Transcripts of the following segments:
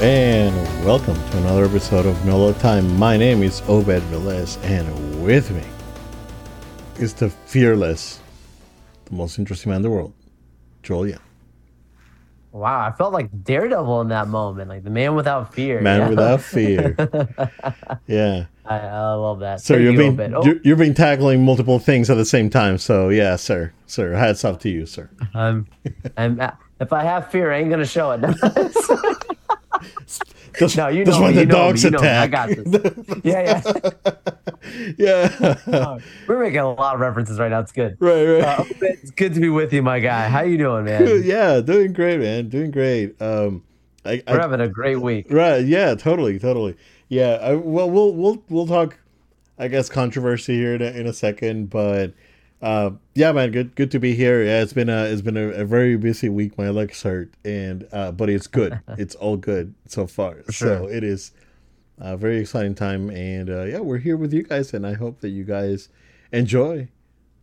And welcome to another episode of No Load Time. My name is Obed Velez, and with me is the fearless, the most interesting man in the world, Joel Young. Wow, I felt like Daredevil in that moment, like the man without fear. Man yeah? without fear. yeah. I, I love that. So you've you, been Oh, you you've been tackling multiple things at the same time. So yeah, sir, sir, hats off to you, sir. I'm, I'm, if I have fear, I ain't gonna show it. That's, no, you know me, the you know me, dogs me. I attack. got this. yeah, yeah. yeah. We're making a lot of references right now. It's good. right, right. Uh, it's good to be with you, my guy. How you doing, man? yeah, doing great, man. Doing great. Um, I, We're I having a great week. right, yeah, totally, totally. Yeah, I, well, we'll we'll we'll talk, I guess, controversy here in a, in a second, but uh, yeah, man, good good to be here. Yeah, it's been a it's been a, a very busy week. My legs hurt, and uh, but it's good. it's all good so far. So it is a very exciting time, and uh, yeah, we're here with you guys, and I hope that you guys enjoy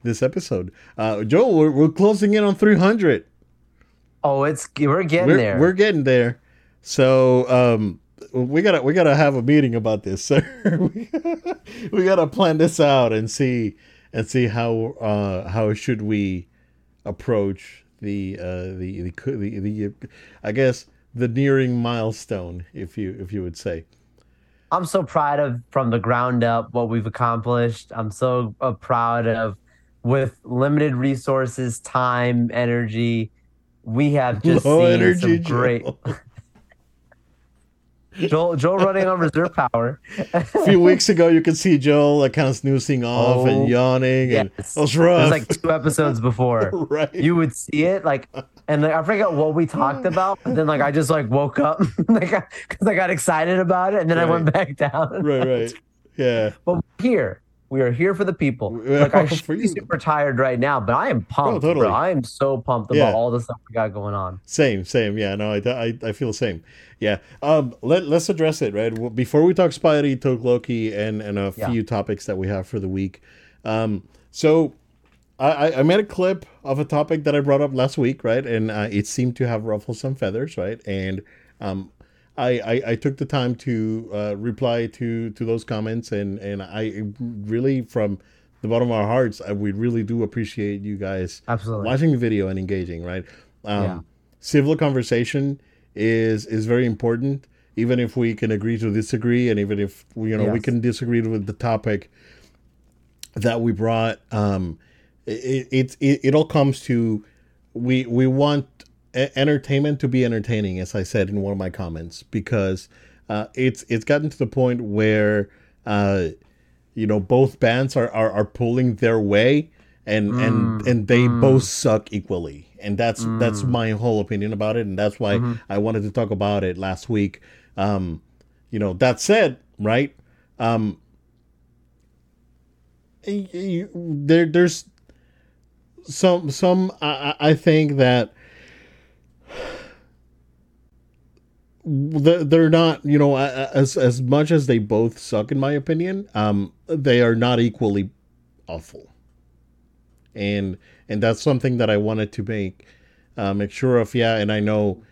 this episode. Uh, Joel, we're, we're closing in on three hundred. Oh, it's we're getting we're, there. We're getting there. So um we gotta we gotta have a meeting about this, sir. we, we gotta plan this out and see and see how uh how should we approach the uh the the the, the I guess the nearing milestone, if you if you would say. I'm so proud of from the ground up what we've accomplished. I'm so uh, proud of with limited resources, time, energy. We have just Low seen energy, some great. Joel. Joel, running on reserve power. A few weeks ago, you could see Joel like kind of snoozing off Oh, and yawning, and Yes. it was It rough. was like two episodes before. right. You would see it like, and like, I forget what we talked about, but then like I just like woke up like because I got excited about it, and then I went back down. right, right. Yeah. But here. We are here for the people. Like I for should be super tired right now, but I am pumped, Oh, totally. bro. I am so pumped Yeah. about all the stuff we got going on. Same, same. Yeah, no, I, I, I feel the same. Yeah. Um, let, let's address it, right? Before we talk Spidey, talk Loki, and, and a Yeah. few topics that we have for the week. Um, so I, I- I made a clip of a topic that I brought up last week, right? And uh, it seemed to have ruffled some feathers, right? And um, I, I, I took the time to uh, reply to, to those comments, and, and I really, from the bottom of our hearts, I, we really do appreciate you guys Absolutely. watching the video and engaging right um Yeah. civil conversation is is very important even if we can agree to disagree and even if you know we can disagree with the topic that we brought um it it, it, it all comes to we we want entertainment to be entertaining as i said in one of my comments because uh it's it's gotten to the point where uh you know both bands are are, are pulling their way and and and they both suck equally. And that's that's my whole opinion about it. And that's why i wanted to talk about it last week. Um you know that said right um there there's some some I I think that they're not you know as as much as they both suck in my opinion um they are not equally awful. And and that's something that i wanted to make uh, make sure of. Yeah and i know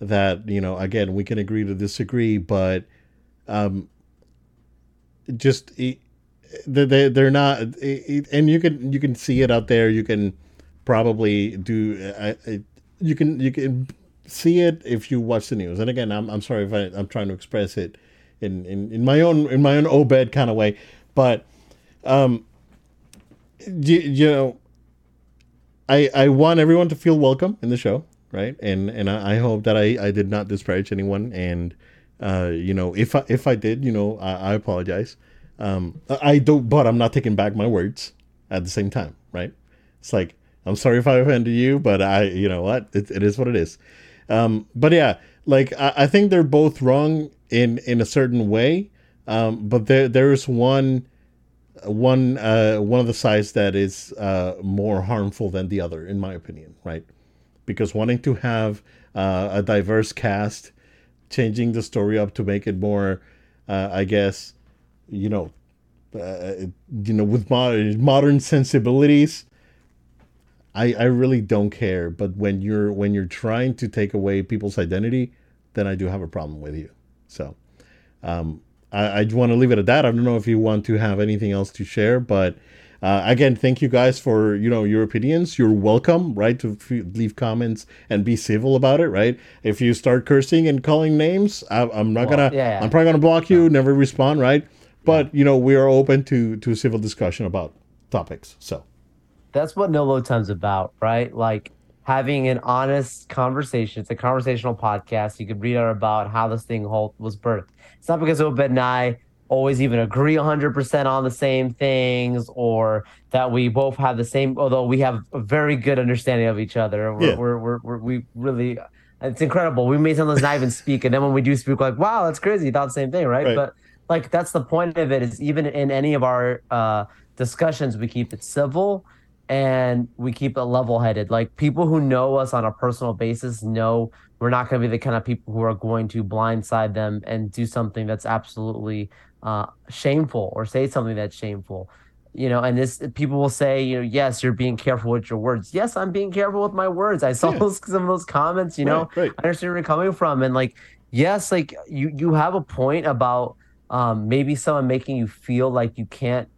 that you know again we can agree to disagree but um just they they- they're not and you can you can see it out there. You can probably do I, I, you can you can see it if you watch the news. And again i'm, I'm sorry if I, i'm trying to express it in, in in my own in my own obed kind of way but um you, you know i i want everyone to feel welcome in the show right? And and i, I hope that i i did not disparage anyone. And uh you know if i if i did you know i, I apologize. Um i don't but i'm not taking back my words at the same time right? It's like i'm sorry if i offended you but i you know what? It, it is what it is um but yeah like I, I think they're both wrong in in a certain way. Um but there there's one one uh one of the sides that is uh more harmful than the other in my opinion right? Because wanting to have uh, a diverse cast changing the story up to make it more uh, i guess you know uh, you know with modern modern sensibilities I, I really don't care but when you're when you're trying to take away people's identity then I do have a problem with you. So um, I, I want to leave it at that. I don't know if you want to have anything else to share, but uh, again, thank you guys for you know your opinions. You're welcome, right, to f- leave comments and be civil about it, right? If you start cursing and calling names, I, am not well, gonna. Yeah, yeah. I'm probably gonna block you, never respond, right? But you know we are open to to civil discussion about topics. So that's what No Load Time's about, right? Like having an honest conversation. It's a conversational podcast. You could read out about how this thing was birthed. It's not because Obed and I always even agree 100% on the same things or that we both have the same, although we have a very good understanding of each other. We're, yeah. we're, we're, we're, we really, it's incredible. We may sometimes not even speak. And then when we do speak, like, wow, that's crazy. You thought the same thing, right? right? But like, that's the point of it is even in any of our uh, discussions, we keep it civil and we keep it level headed. Like people who know us on a personal basis know we're not going to be the kind of people who are going to blindside them and do something that's absolutely uh, shameful or say something that's shameful. You know, and this people will say, you know, yes, you're being careful with your words. Yes, I'm being careful with my words. I saw yeah. those, some of those comments. You know, right, right. I understand where you're coming from, and like, yes, like you you have a point about um, maybe someone making you feel like you can't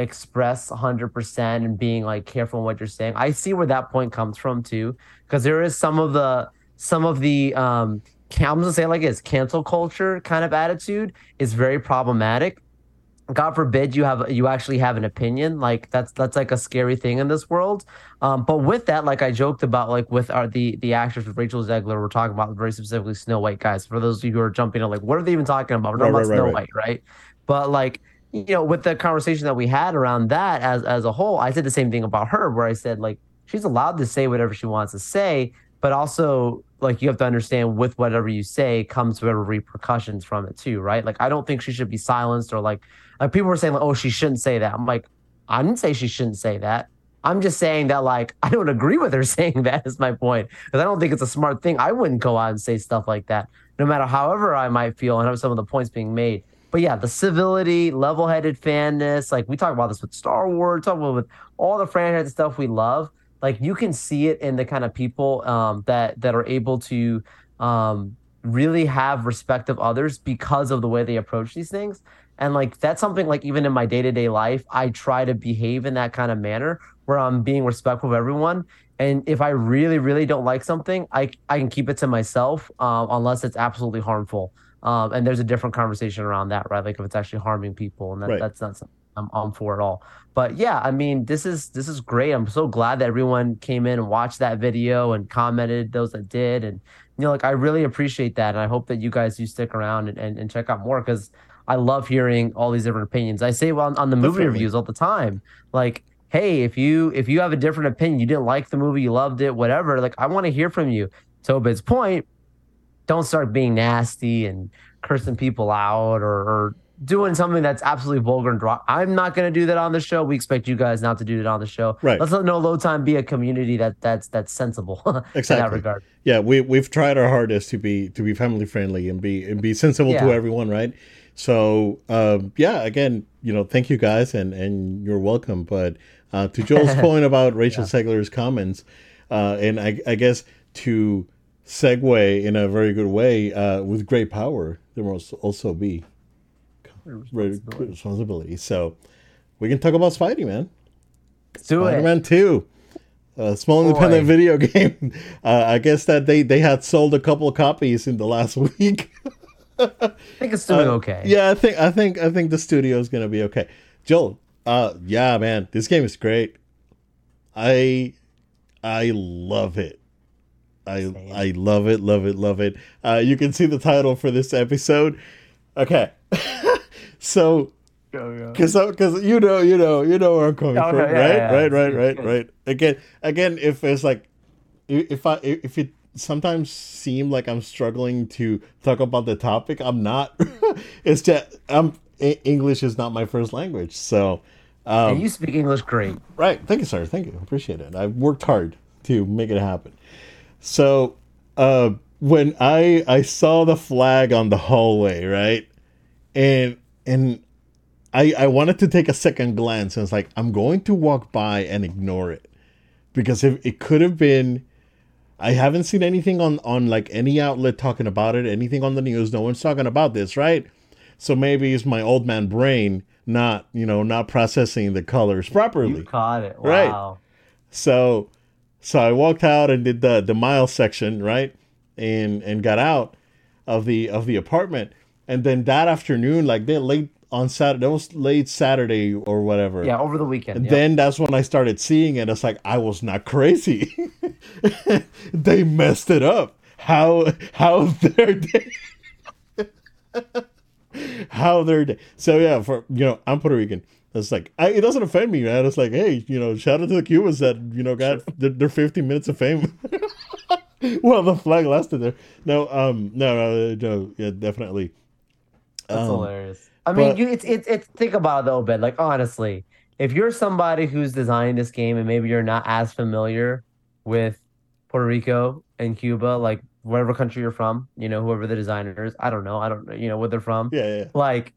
express 100% and being like careful in what you're saying. I see where that point comes from too, because there is some of the some of the um I'm gonna say like this cancel culture kind of attitude is very problematic. God forbid you have you actually have an opinion. Like that's that's like a scary thing in this world. Um, but with that, like I joked about, like with our the the actress with Rachel Zegler, we're talking about very specifically Snow White, guys. For those of you who are jumping in, like, what are they even talking about? We're talking right, about right, Snow right, White, right? But like you know, with the conversation that we had around that as as a whole, I said the same thing about her, where I said like she's allowed to say whatever she wants to say, but also like you have to understand with whatever you say comes whatever repercussions from it too, right? Like I don't think she should be silenced or like like people were saying like, oh, she shouldn't say that. I'm like, I didn't say she shouldn't say that. I'm just saying that like I don't agree with her saying that is my point. Because I don't think it's a smart thing. I wouldn't go out and say stuff like that, no matter however I might feel and have some of the points being made. But yeah, the civility, level-headed fanness, like we talk about this with Star Wars, talk about with all the franchise stuff we love. Like you can see it in the kind of people um, that that are able to um, really have respect of others because of the way they approach these things. And like that's something like even in my day to day life, I try to behave in that kind of manner where I'm being respectful of everyone. And if I really, really don't like something, I I can keep it to myself um, unless it's absolutely harmful. Um, and there's a different conversation around that, right? Like if it's actually harming people, and that, right. that's not something I'm on for at all. But yeah, I mean, this is this is great. I'm so glad that everyone came in and watched that video and commented. Those that did, and you know, like I really appreciate that, and I hope that you guys do stick around and, and, and check out more because I love hearing all these different opinions. I say well, on, on the movie Definitely. reviews all the time, like hey if you if you have a different opinion you didn't like the movie you loved it whatever like i want to hear from you to Obed's point don't start being nasty and cursing people out or, or doing something that's absolutely vulgar and drop. I'm not going to do that on the show. We expect you guys not to do that on the show. Right. Let's let No Load Time be a community that that's that's sensible exactly. in that regard. Yeah, we we've tried our hardest to be to be family friendly and be and be sensible yeah. to everyone, right? So um, yeah, again, you know, thank you guys and and you're welcome. But uh, to Joel's point about Rachel yeah. Zegler's comments, uh, and I, I guess to segue in a very good way. Uh, with great power, there must also be responsibility. responsibility. So we can talk about Spidey Man. Spider-Man Two, a small independent Boy. video game. Uh, I guess that they they had sold a couple copies in the last week. I think it's doing uh, okay. Yeah, I think I think I think the studio is gonna be okay. Joel, uh, yeah, man, this game is great. I I love it. I I love it, love it, love it. Uh, you can see the title for this episode. Okay, so because because you know you know you know where I'm coming oh, from, yeah, right? Yeah, right, right, right, right. Again, again, if it's like if I if it sometimes seem like I'm struggling to talk about the topic, I'm not. it's just I'm English is not my first language, so. Um, and you speak English great. Right. Thank you, sir. Thank you. Appreciate it. I've worked hard to make it happen. So uh, when I I saw the flag on the hallway, right, and and I I wanted to take a second glance and it's like I'm going to walk by and ignore it because if it could have been I haven't seen anything on on like any outlet talking about it, anything on the news. No one's talking about this, right? So maybe it's my old man brain not, you know, not processing the colors properly. You caught it. Right. So so I walked out and did the the mile section, right? And and got out of the of the apartment. And then that afternoon, like they late on Saturday, that was late Saturday or whatever. Yeah, over the weekend. And yep. then that's when I started seeing it. It's like I was not crazy. they messed it up. How how their day how their day. So yeah, for you know, I'm Puerto Rican. It's like I, it doesn't offend me, man. It's like, hey, you know, shout out to the Cubans that you know got their, their 15 minutes of fame. well, the flag lasted there. No, um, no, no, no yeah, definitely. That's Um, hilarious. I mean, but- you, it's it's it's think about it though, Ben. Like honestly, if you're somebody who's designing this game and maybe you're not as familiar with Puerto Rico and Cuba, like whatever country you're from, you know, whoever the designer is, I don't know, I don't know, you know, where they're from. Yeah, yeah. Like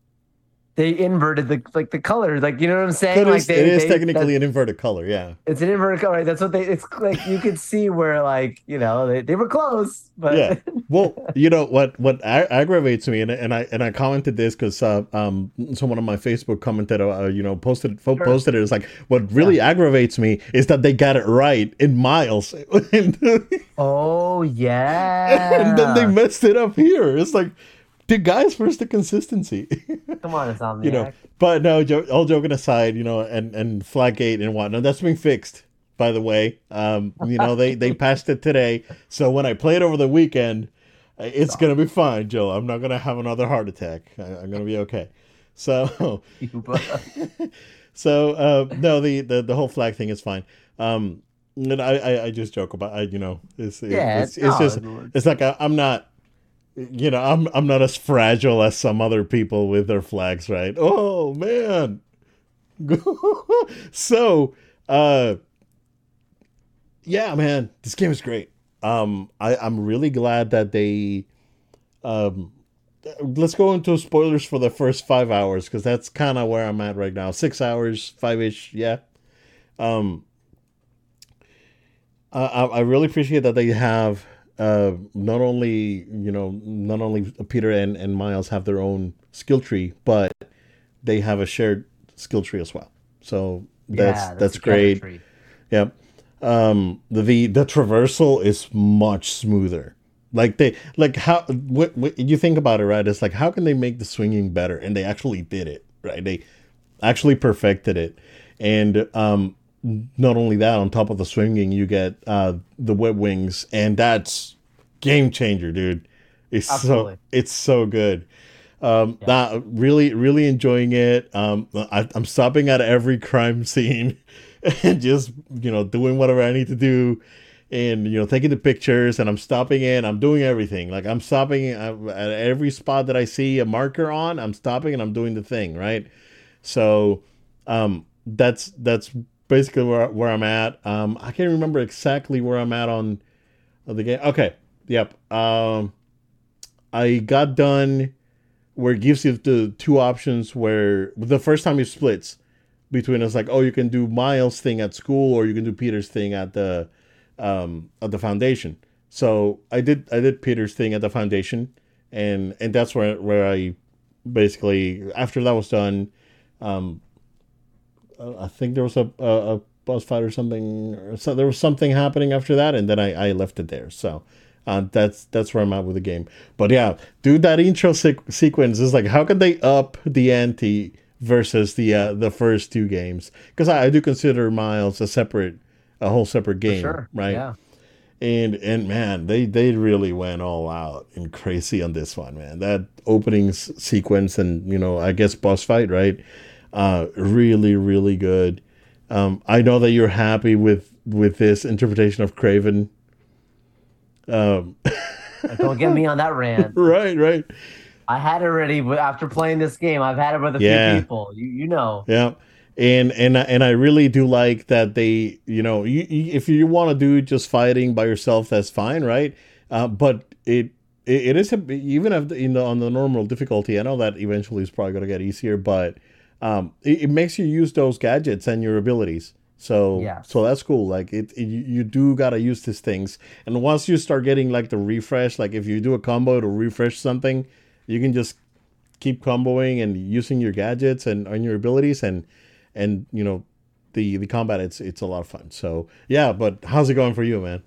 they inverted the like the colors, like you know what I'm saying? It like they, it is they- technically an inverted color. Yeah. it's an inverted color, right? That's what they. It's like you could see where like you know they, they were close, but Yeah. Well, you know what what aggravates me, and, and I and I commented this because uh, um someone on my Facebook commented, uh, you know, posted posted it. It's like what really aggravates me is that they got it right in Miles, oh yeah, and then they messed it up here. It's like, the guys, where's the consistency? come on, Insomniac. you know. But no, jo- all joking aside, you know, and and Flaggate and whatnot, that's been fixed. By the way, um, you know they they passed it today, so when I play it over the weekend, it's gonna be fine, Joe. I'm not gonna have another heart attack. I, I'm gonna be okay. So, so uh, no, the, the the whole flag thing is fine. Um, and I, I, I just joke about, I you know, it's Yeah, it's, it's no, just it's- it's like I, I'm not you know i'm i'm not as fragile as some other people with their flags right? Oh man. So uh yeah man this game is great. Um i i'm really glad that they um let's go into spoilers for the first five hours because that's kind of where i'm at right now. Six hours five-ish yeah. Um I I really appreciate that they have uh, not only you know not only Peter and, and Miles have their own skill tree, but they have a shared skill tree as well. So that's Yeah, that's, the great. chemistry. Yep. Um, the, the the traversal is much smoother. Like they like how what, what you think about it, right? It's like how can they make the swinging better? And they actually did it, right? They actually perfected it. And um, not only that, on top of the swinging, you get uh, the web wings, and that's game changer, dude. It's Absolutely. so it's so good. Um, nah, really, really enjoying it. Um, I, I'm stopping at every crime scene and just you know doing whatever I need to do, and you know taking the pictures. And I'm stopping in. I'm doing everything. Like I'm stopping at at every spot that I see a marker on. I'm stopping and I'm doing the thing right. So um, that's that's basically where where I'm at. Um, I can't remember exactly where I'm at on the game. Okay, yep. Um, I got done where it gives you the two options. Where the first time it splits between it's like, oh, you can do Miles' thing at school, or you can do Peter's thing at the um, at the foundation. So I did I did Peter's thing at the foundation, and and that's where where I basically after that was done. Um, I think there was a, a, a boss fight or something. Or so there was something happening after that, and then I, I left it there. So uh, that's that's where I'm at with the game. But yeah, dude, that intro sequ- sequence is like, how can they up the ante versus the uh, the first two games? Because I, I do consider Miles a separate, a whole separate game, Sure. right? Yeah. and and man they they really went all out and crazy on this one man that opening s- sequence and you know i guess boss fight right uh really really good um i know that you're happy with with this interpretation of Kraven um Don't get me on that rant. right right I had it already after playing this game. I've had it with a Yeah. few people. You you know. yeah and and I- and I really do like that they you know you, you, if you want to do just fighting by yourself that's fine right uh, but it it, it is a, even if in the, on the normal difficulty I know that eventually is probably going to get easier but um, it, it makes you use those gadgets and your abilities So Yes. so that's cool. Like it, it you you do gotta use these things. And once you start getting like the refresh, like if you do a combo to refresh something, you can just keep comboing and using your gadgets and, and your abilities and and you know the the combat it's it's a lot of fun. So yeah, but how's it going for you, man?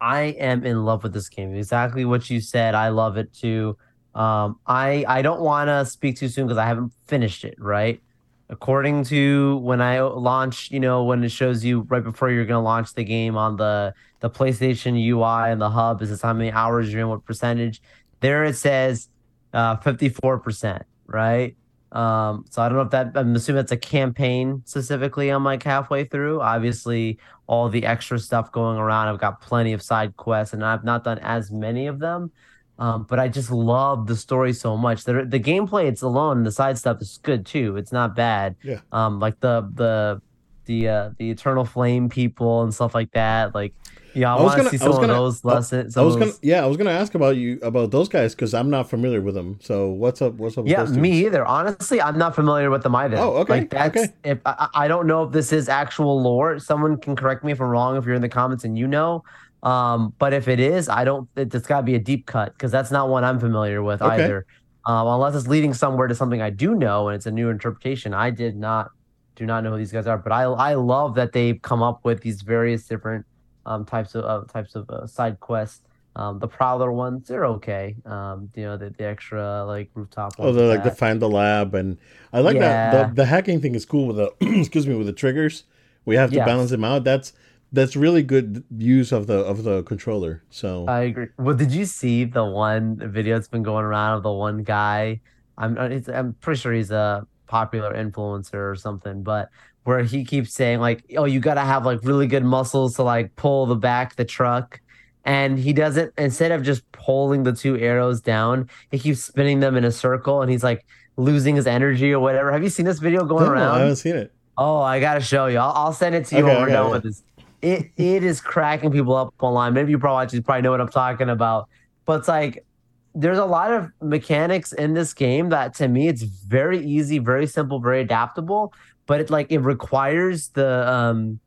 I am in love with this game. Exactly what you said. I love it too. Um, I I don't want to speak too soon because I haven't finished it. Right, according to when I launch, you know, when it shows you right before you're gonna launch the game on the the PlayStation UI and the hub, is this how many hours you're in, what percentage? There it says uh, 54%. Right. Um, so I don't know if that I'm assuming it's a campaign specifically. I'm like halfway through. Obviously, all the extra stuff going around. I've got plenty of side quests, and I've not done as many of them. Um, but I just love the story so much. The the gameplay it's alone, the side stuff is good too. It's not bad. Yeah. Um, like the the the uh the eternal flame people and stuff like that. Like, yeah, I, I was want to gonna- see I some was gonna- those I- lessons. I was gonna those- yeah, I was gonna ask about you about those guys because I'm not familiar with them. So what's up? What's up? With Yeah, those me either. Honestly, I'm not familiar with them either. Oh, okay, Like that's okay. if I I don't know if this is actual lore. Someone can correct me if I'm wrong if you're in the comments and you know. Um, but if it is, I don't. It, it's got to be a deep cut because that's not one I'm familiar with Okay. either. Um, unless it's leading somewhere to something I do know and it's a new interpretation. I did not do not know who these guys are, but I I love that they've come up with these various different um types of uh, types of uh, side quests. Um, the Prowler ones, they're okay. Um, you know, the, the extra like rooftop Oh, ones. they're with like the find the lab, and I like that. The, the hacking thing is cool with the excuse me with the triggers. We have to Yes. balance them out. That's that's really good use of the of the controller. So I agree. Well, did you see the one video that's been going around of the one guy? I'm uh, it's, I'm pretty sure he's a popular influencer or something, but where he keeps saying like, "Oh, you got to have like really good muscles to like pull the back the truck." And he doesn't instead of just pulling the two arrows down, he keeps spinning them in a circle and he's like losing his energy or whatever. Have you seen this video going No, around? I haven't seen it. Oh, I gotta show you. I'll, I'll send it to you Okay, when we're okay, done yeah. with this. It it is cracking people up online. Maybe you probably actually probably know what I'm talking about. But it's like there's a lot of mechanics in this game that to me it's very easy, very simple, very adaptable. But it like it requires the um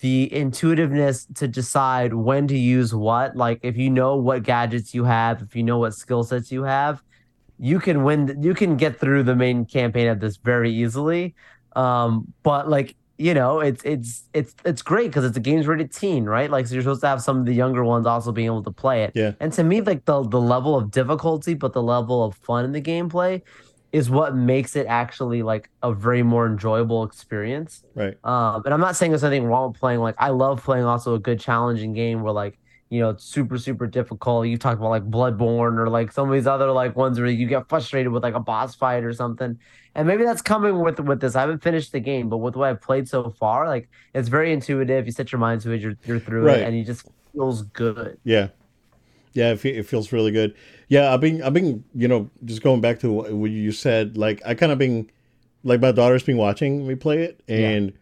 the intuitiveness to decide when to use what. Like if you know what gadgets you have, if you know what skill sets you have, you can win you can get through the main campaign of this very easily um but like you know it's it's it's it's great because it's a games rated teen right like so you're supposed to have some of the younger ones also being able to play it Yeah. and to me like the the level of difficulty but the level of fun in the gameplay is what makes it actually like a very more enjoyable experience Right. um, and I'm not saying there's anything wrong with playing. Like, I love playing also a good challenging game where, like, you know, it's super, super difficult. You talked about like Bloodborne or like some of these other like ones where you get frustrated with like a boss fight or something. And maybe that's coming with with this. I haven't finished the game, but with what I've played so far, like it's very intuitive. You set your mind to it, you're you're through Right. it, and it just feels good. Yeah. Yeah, it, it feels really good. Yeah, I've been, I've been, you know, just going back to what you said. Like, I kind of been, like, my daughter's been watching me play it, and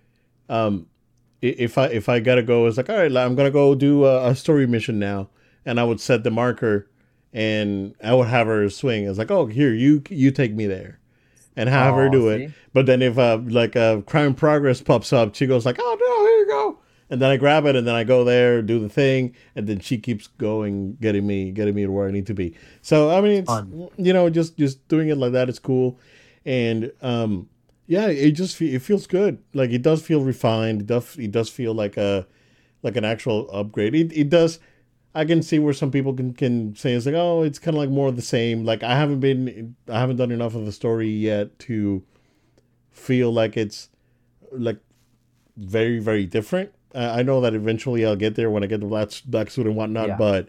um, i- if I if I gotta go, it's like, all right, I'm gonna go do a, a story mission now, and I would set the marker, and I would have her swing. It's like, oh, here, you you take me there, and have her Oh, do it. But then if uh, like a crime progress pops up, she goes like, "Oh no, here you go," and then I grab it and then I go there, do the thing, and then she keeps going, getting me, getting me to where I need to be. So I mean, it's Fun. you know, just just doing it like that is cool, and um, yeah, it just fe- it feels good. Like it does feel refined. It does it does feel like a like an actual upgrade. It it does. I can see where some people can, can say it's like, oh, it's kind of like more of the same. Like I haven't been, I haven't done enough of the story yet to feel like it's like very very different. Uh, I know that eventually I'll get there when I get the black black suit and whatnot, Yeah. but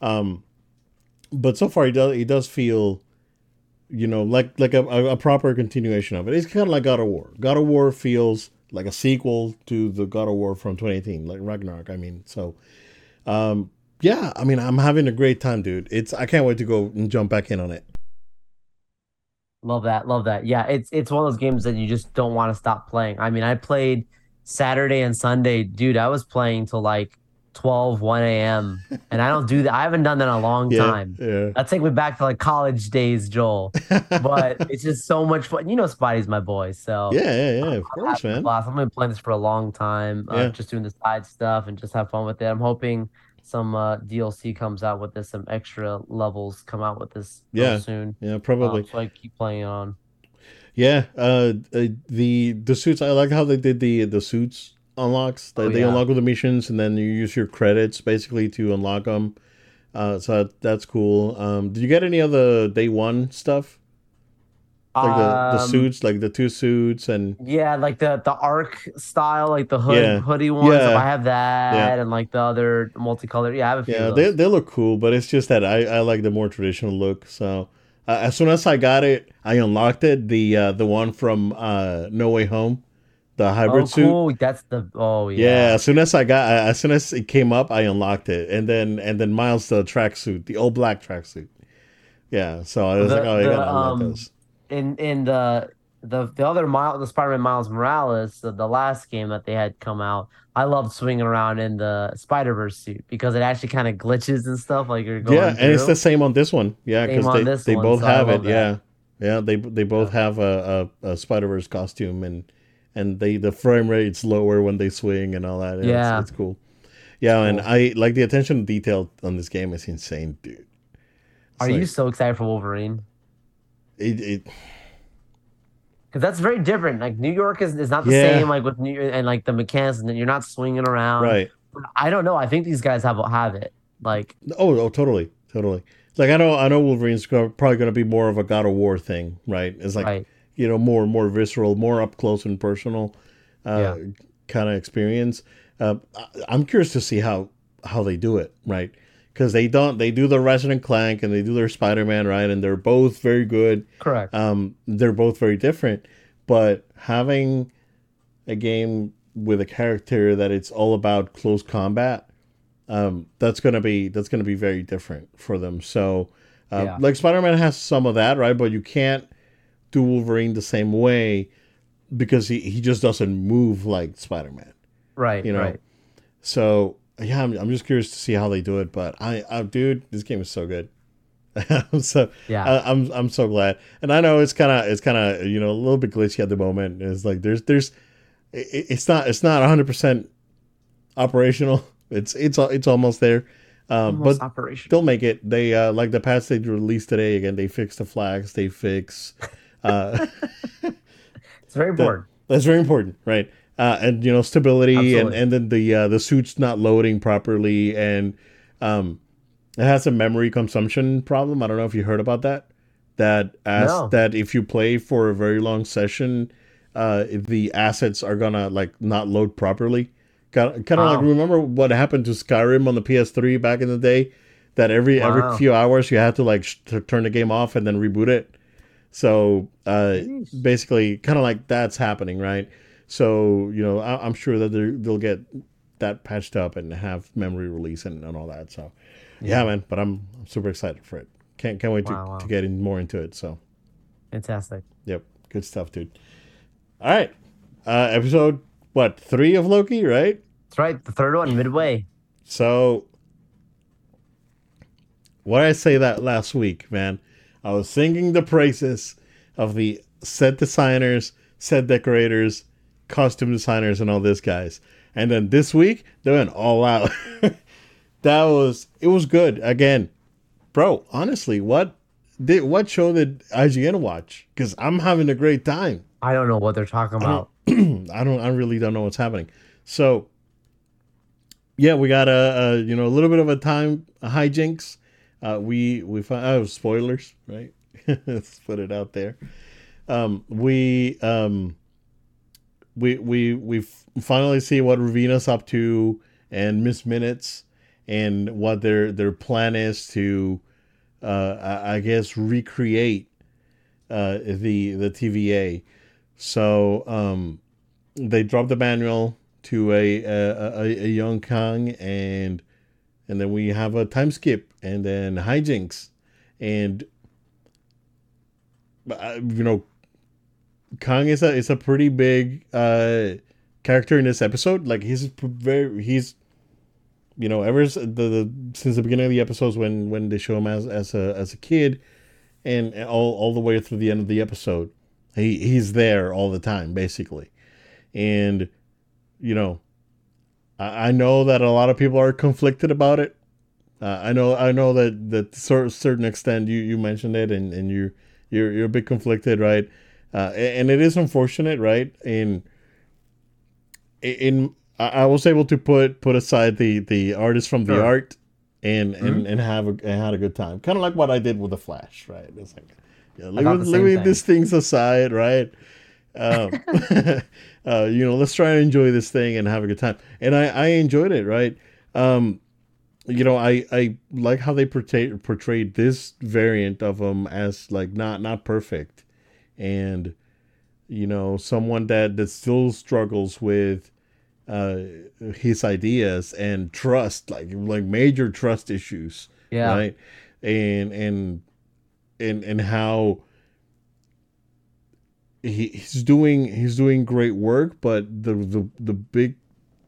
um, but so far it does it does feel, you know, like like a, a, proper continuation of it. It's kind of like God of War. God of War feels like a sequel to the God of War from 2018, like Ragnarok. I mean, so um, yeah, I mean, I'm having a great time, dude. It's I can't wait to go and jump back in on it. Love that, love that. Yeah, it's it's one of those games that you just don't want to stop playing. I mean, I played Saturday and Sunday, dude. I was playing till like 12, 1 a.m. And I don't do that. I haven't done that in a long Yeah, time. yeah. That take me back to like college days, Joel. But it's just so much fun. You know, Spidey's my boy, so Yeah, yeah, yeah. Of I'm course, man. blast. I've been playing this for a long time. Uh, Yeah. Just doing the side stuff and just have fun with it. I'm hoping some uh, DLC comes out with this, some extra levels come out with this Yeah, soon. Yeah, Um, probably. so I keep playing on. Yeah. Uh, uh, the the suits. I like how they did the the suits unlocks. They, Oh, they yeah. unlock with the missions, and then you use your credits basically to unlock them. Uh, so that, that's cool. Um, did you get any of the day one stuff? Like the, the Um, suits, like the two suits, and Yeah, like the the arc style, like the hood Yeah. hoodie ones. Yeah. I have that, Yeah. and like the other multicolored. Yeah, I have a few. yeah, they they look cool. But it's just that I I like the more traditional look. So uh, as soon as I got it, I unlocked it. The uh, the one from uh, No Way Home, the hybrid oh, suit. cool. That's the oh Yeah, yeah. as soon as I got, as soon as it came up, I unlocked it, and then and then Miles the tracksuit, the all black tracksuit. Yeah, so I was The- like, oh, I gotta unlock um, those. in in the the the other Miles, the Spider-Man Miles Morales the, the last game that they had come out I loved swinging around in the Spider-Verse suit because it actually kind of glitches and stuff like you're going Yeah, and it's the same on this one. Yeah, because they, they one, both so have it. that. Yeah, yeah, they they both have a, a, a Spider Verse costume, and and they the frame rate's lower when they swing and all that. It's- Yeah. it's, cool. Yeah, and. I like the attention to detail on this game is insane, dude. It's Are you so excited for Wolverine? It, it, Because that's very different. Like New York is, is not the Yeah. same. Like with New York and like the mechanics, and you're not swinging around. right. I don't know. I think these guys have have it. Like Oh, oh, totally, totally. Like I know, I know Wolverine's probably going to be more of a God of War thing, right? It's like right. You know, more more visceral, more up close and personal, uh, Yeah. kind of experience. Uh, I- I'm curious to see how how they do it, right? Because they don't, they do the Ratchet and Clank and they do their Spider Man, right? And they're both very good. Correct. Um, they're both very different, but having a game with a character that it's all about close combat, um, that's gonna be that's gonna be very different for them. So, uh, Yeah. like Spider Man has some of that, right? But you can't do Wolverine the same way because he, he just doesn't move like Spider Man. right. you know. Right. So yeah, I'm, I'm just curious to see how they do it. But I, I dude, this game is so good. I'm so Yeah. I, I'm I'm so glad, and I know it's kind of it's kind of you know a little bit glitchy at the moment. It's like there's there's it, it's not it's not 100 percent operational. It's it's it's almost there, um, Almost but operation. they'll make it. They uh, like the patch they released today. Again, they fix the flags. They fix. Uh, It's very important. that's very important, right? Uh, and you know stability, and Absolutely. and then the uh, the suit's not loading properly, and um, it has a memory consumption problem. I don't know if you heard about that. That as No. that if you play for a very long session, uh, the assets are gonna like not load properly. Kind of, kind of like remember what happened to Skyrim on the PS3 back in the day. That every Wow. every few hours you had to like sh- turn the game off and then reboot it. So uh, basically, kind of like that's happening, right? So you know, I, I'm sure that they'll get that patched up and have memory release and, and all that. So yeah, man. But I'm, I'm super excited for it. Can't can't wait to, Wow, wow. to get in more into it. So Fantastic. yep, good stuff, dude. All right, uh, episode what three of Loki, right? That's right. The third one, midway. So, what did I say that last week, man? I was singing the praises of the set designers, set decorators, costume designers, and all these guys. And then this week, they went all out. that was it was good again, bro. Honestly, what did what show did IGN watch? Because I'm having a great time. I don't know what they're talking about. I don't. I really don't know what's happening. So, yeah, we got a, a you know a little bit of a time a hijinks. Uh, we we found oh spoilers right. Let's put it out there. Um, we um, we we we finally see what Ravonna's up to and Miss Minutes and what their their plan is to uh, I, I guess recreate uh, the the TVA. So um, they drop the manual to a a, a, a young Kang, and and then we have a time skip, and then hijinks, and uh, you know, Kang is a is a pretty big uh, character in this episode. Like he's very he's you know, ever the, the since the beginning of the episodes when when they show him as as a as a kid, and all all the way through the end of the episode, he he's there all the time basically, and you know, I, I know that a lot of people are conflicted about it. Uh, I know I know that that to a certain extent you you mentioned it and and you you're you're a bit conflicted, right? Uh, and it is unfortunate, right? In in I was able to put put aside the the artist from the sure. art and and mm-hmm. and have a and had a good time. Kind of like what I did with the Flash, right? It's like yeah, leave, leave these things aside, right? Um, uh, you know, let's try and enjoy this thing and have a good time. And I I enjoyed it, right? Um, you know, I I like how they portray portrayed this variant of him as like not not perfect, and you know, someone that that still struggles with uh, his ideas and trust, like like major trust issues. Yeah. Right. And and and and how he, he's doing he's doing great work, but the the the big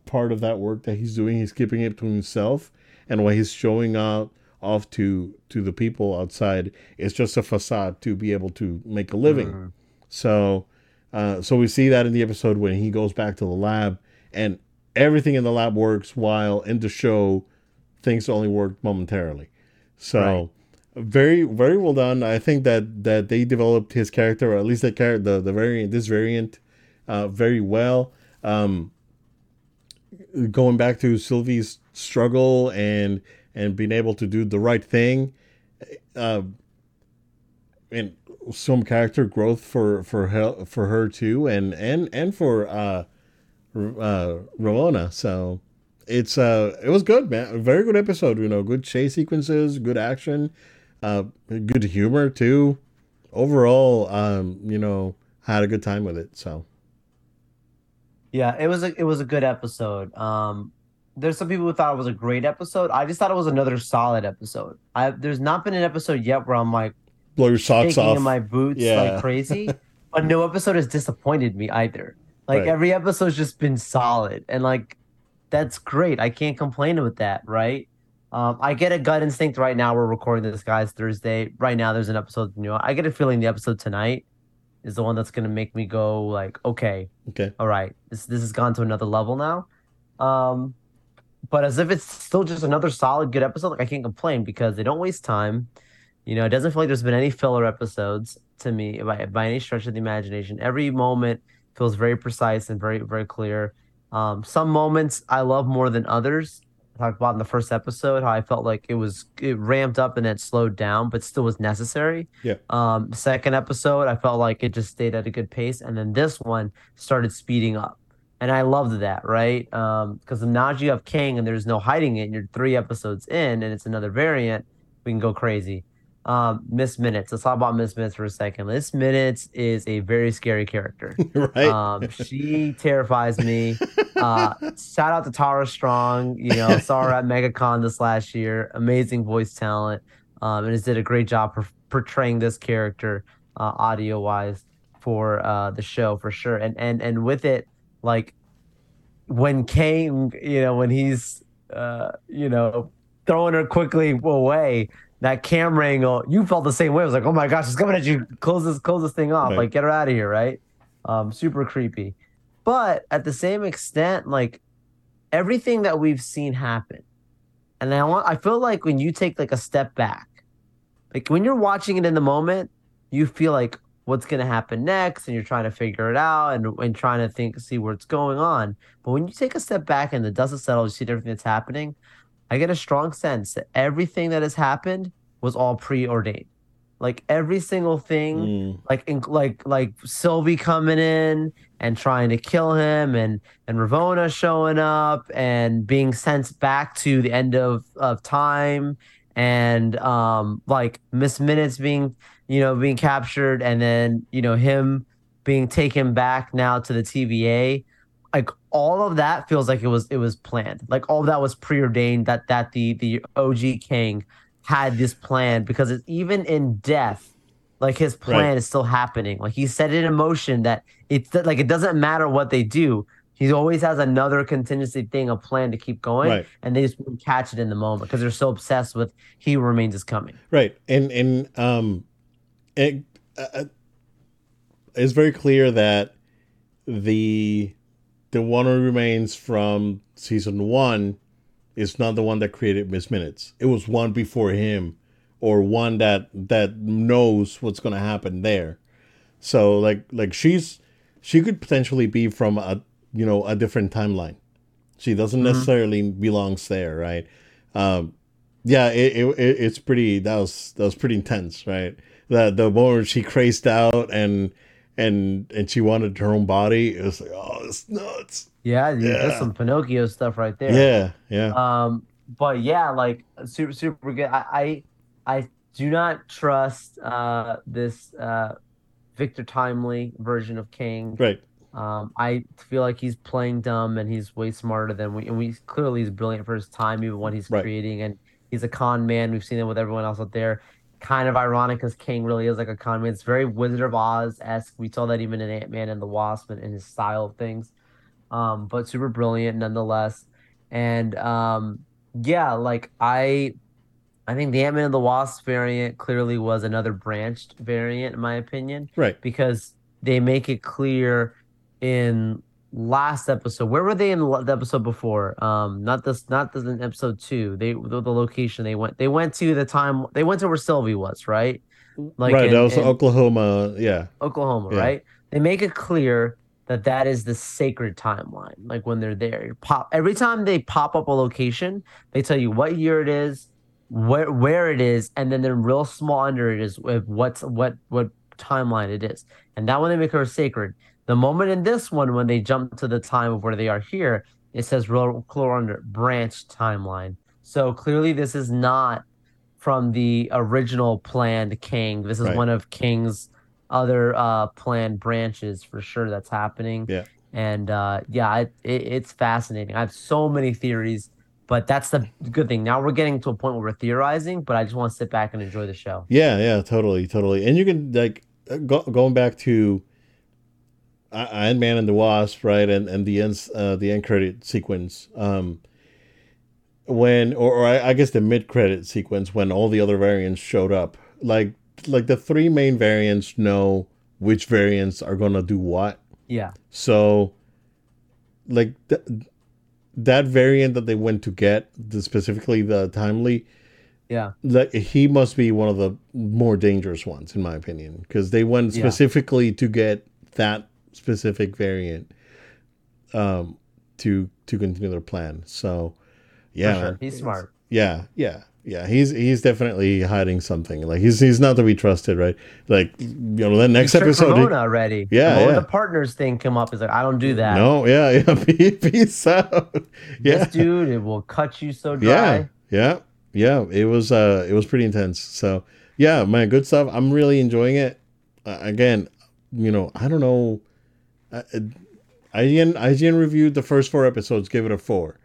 part of that work that he's doing, he's keeping it to himself, and what he's showing out off to to the people outside is just a facade to be able to make a living. Mm. So, uh, so we see that in the episode when he goes back to the lab and everything in the lab works while in the show things only work momentarily so right. Very very well done i think that that they developed his character or at least the character the, the variant this variant uh, very well um, going back to sylvie's struggle and and being able to do the right thing uh, and some character growth for for her for her too and and and for uh uh, Ravonna. So it's uh it was good, man. A very good episode. You know, good chase sequences, good action, uh, good humor too. Overall, um, you know, had a good time with it. So yeah, it was a it was a good episode. Um, there's some people who thought it was a great episode. I just thought it was another solid episode. I there's not been an episode yet where I'm like blow your socks off in my boots yeah. like crazy, but no episode has disappointed me either. Like right. every episode's just been solid, and like that's great. I can't complain with that, right? Um, I get a gut instinct right now. We're recording this, guys, Thursday. Right now, there's an episode. You know, I get a feeling the episode tonight is the one that's gonna make me go like, okay, okay, all right, this this has gone to another level now. Um, but as if it's still just another solid, good episode, like I can't complain because they don't waste time. You know, it doesn't feel like there's been any filler episodes to me by, by any stretch of the imagination. Every moment feels very precise and very very clear. Um, some moments I love more than others. Talked about in the first episode how I felt like it was it ramped up and then slowed down, but still was necessary. Yeah. Um, second episode, I felt like it just stayed at a good pace, and then this one started speeding up, and I loved that. Right? Um. Because um, now you have Kang, and there's no hiding it. And you're three episodes in, and it's another variant. We can go crazy. Um, Miss Minutes. Let's talk about Miss Minutes for a second. Miss Minutes is a very scary character. right. Um, she terrifies me. Uh, shout out to Tara Strong. You know, saw her at MegaCon this last year. Amazing voice talent. Um, and has did a great job per- portraying this character, uh, audio wise, for uh the show for sure. And and and with it, like when Kang, you know, when he's uh, you know, throwing her quickly away that camera angle, you felt the same way. I was like, oh my gosh, it's coming at you. Close this, close this thing off. Right. Like, get her out of here, right? Um, super creepy. But at the same extent, like everything that we've seen happen, and I want, I feel like when you take like a step back, like when you're watching it in the moment, you feel like what's gonna happen next, and you're trying to figure it out and and trying to think, see what's going on. But when you take a step back and the dust has settled, you see everything that's happening. I get a strong sense that everything that has happened was all preordained. Like every single thing, mm. like in, like like Sylvie coming in and trying to kill him, and and Ravonna showing up and being sent back to the end of of time, and um like Miss Minutes being you know being captured, and then you know him being taken back now to the TVA like all of that feels like it was it was planned. Like all of that was preordained that that the the OG Kang had this plan because it's even in death, like his plan right. is still happening. Like he set it in motion that it's like it doesn't matter what they do. he always has another contingency thing, a plan to keep going, Right. and they just catch it in the moment because they're so obsessed with he remains is coming. Right, and and um, it uh, it's very clear that the the one who remains from season one is not the one that created Miss Minutes. It was one before him, or one that that knows what's going to happen there. So like like she's she could potentially be from a you know a different timeline. She doesn't necessarily belongs there, right? Um, yeah, it, it, it it's pretty. That was that was pretty intense, right? That the moment she crazed out and and and she wanted her own body, it was like, oh, it's nuts. Yeah, dude, Yeah. that's some Pinocchio stuff right there. Yeah, yeah, Um, but yeah, like super super good. I I, I do not trust uh this uh Victor Timely version of Kang. right. Um, I feel like he's playing dumb and he's way smarter than we. And we clearly he's brilliant for his time, even what he's Right. creating. And he's a con man. We've seen it with everyone else out there. Kind of ironic because Kang really is like a con man. It's very Wizard of Oz esque. We saw that even in Ant Man and the Wasp and in his style of things. Um, but super brilliant nonetheless. And um, yeah, like I, I think the Ant Man and the Wasp variant clearly was another branched variant in my opinion Right. because they make it clear in last episode where were they in the episode before um not this not this in episode two they the, the location they went they went to the time they went to where sylvie was right like right. in- that was Oklahoma. Yeah. oklahoma Yeah. right they make it clear that that is the sacred timeline like when they're there pop every time they pop up a location they tell you what year it is where where it is and then they're real small under it is with what's what what timeline it is and that one they make her sacred the moment in this one when they jump to the time of where they are here it says real clear under branch timeline so clearly this is not from the original planned kang this is Right. one of kang's other uh planned branches for sure that's happening Yeah. and uh yeah it, it, it's fascinating i have so many theories but that's the good thing now we're getting to a point where we're theorizing but i just want to sit back and enjoy the show Yeah, yeah, totally, totally. And you can like uh, go, going back to Ant Man and the Wasp, right? And and the end uh, the end credit sequence. Um, when or, or I, I guess the mid credit sequence when all the other variants showed up. Like like the three main variants know which variants are gonna do what. yeah So, like th- that variant that they went to get, the, specifically the timely, yeah like he must be one of the more dangerous ones in my opinion because they went Yeah. specifically to get that specific variant um to to continue their plan. So yeah. Sure. he's smart. Yeah yeah yeah. He's he's definitely hiding something. Like he's he's not to be trusted right? Like you know the next He tricked episode he- already. Yeah, the yeah. the partners thing come up. Is like i don't do that. No yeah yeah peace out. Yeah. this dude it will cut you so dry. yeah yeah. Yeah it was uh it was pretty intense. So yeah man good stuff. I'm really enjoying it. Uh, again you know i don't know uh, IGN, IGN reviewed the first four episodes give it a four.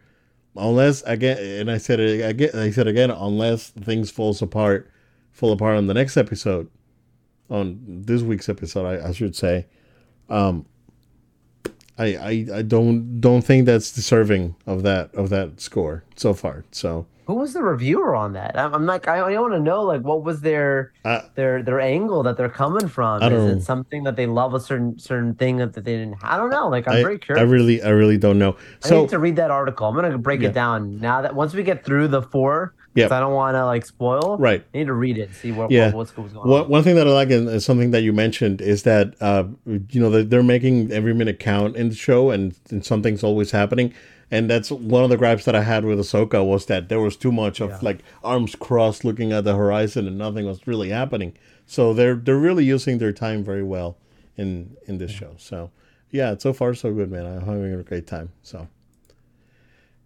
Unless again and i said it again i said again unless things falls apart fall apart on the next episode on this week's episode i, I should say um I, I i don't don't think that's deserving of that of that score so far. So who was the reviewer on that i'm, I'm like i, I want to know like what was their uh, their their angle that they're coming from is it something that they love a certain certain thing that they didn't i don't know like i'm I, very I really I really don't know. I So need to read that article. I'm gonna break Yeah. it down now that once we get through the four, Yeah. I don't want to like spoil. right. I need to read it, see what, Yeah. what what's, what's going One, on. one thing that I like and something that you mentioned is that uh, you know they're making every minute count in the show, and, and something's always happening. And that's one of the gripes that I had with Ahsoka was that there was too much of Yeah. like arms crossed, looking at the horizon, and nothing was really happening. So they're they're really using their time very well in in this show. So yeah, so far so good, man. I'm having a great time. So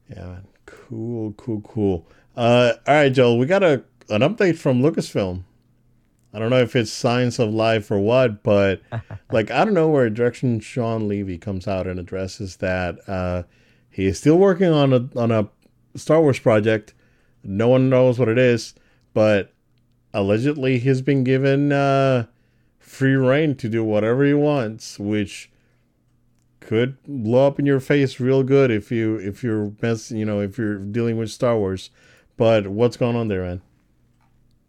yeah, cool, cool, cool. Uh, all right, Joel, we got a an update from Lucasfilm. I don't know if it's Science of Life or what, but like I don't know where direction Shawn Levy comes out and addresses that uh, he is still working on a on a Star Wars project. No one knows what it is, but allegedly he's been given uh, free rein to do whatever he wants, which could blow up in your face real good if you if you're mess you know if you're dealing with Star Wars. But what's going on there, man?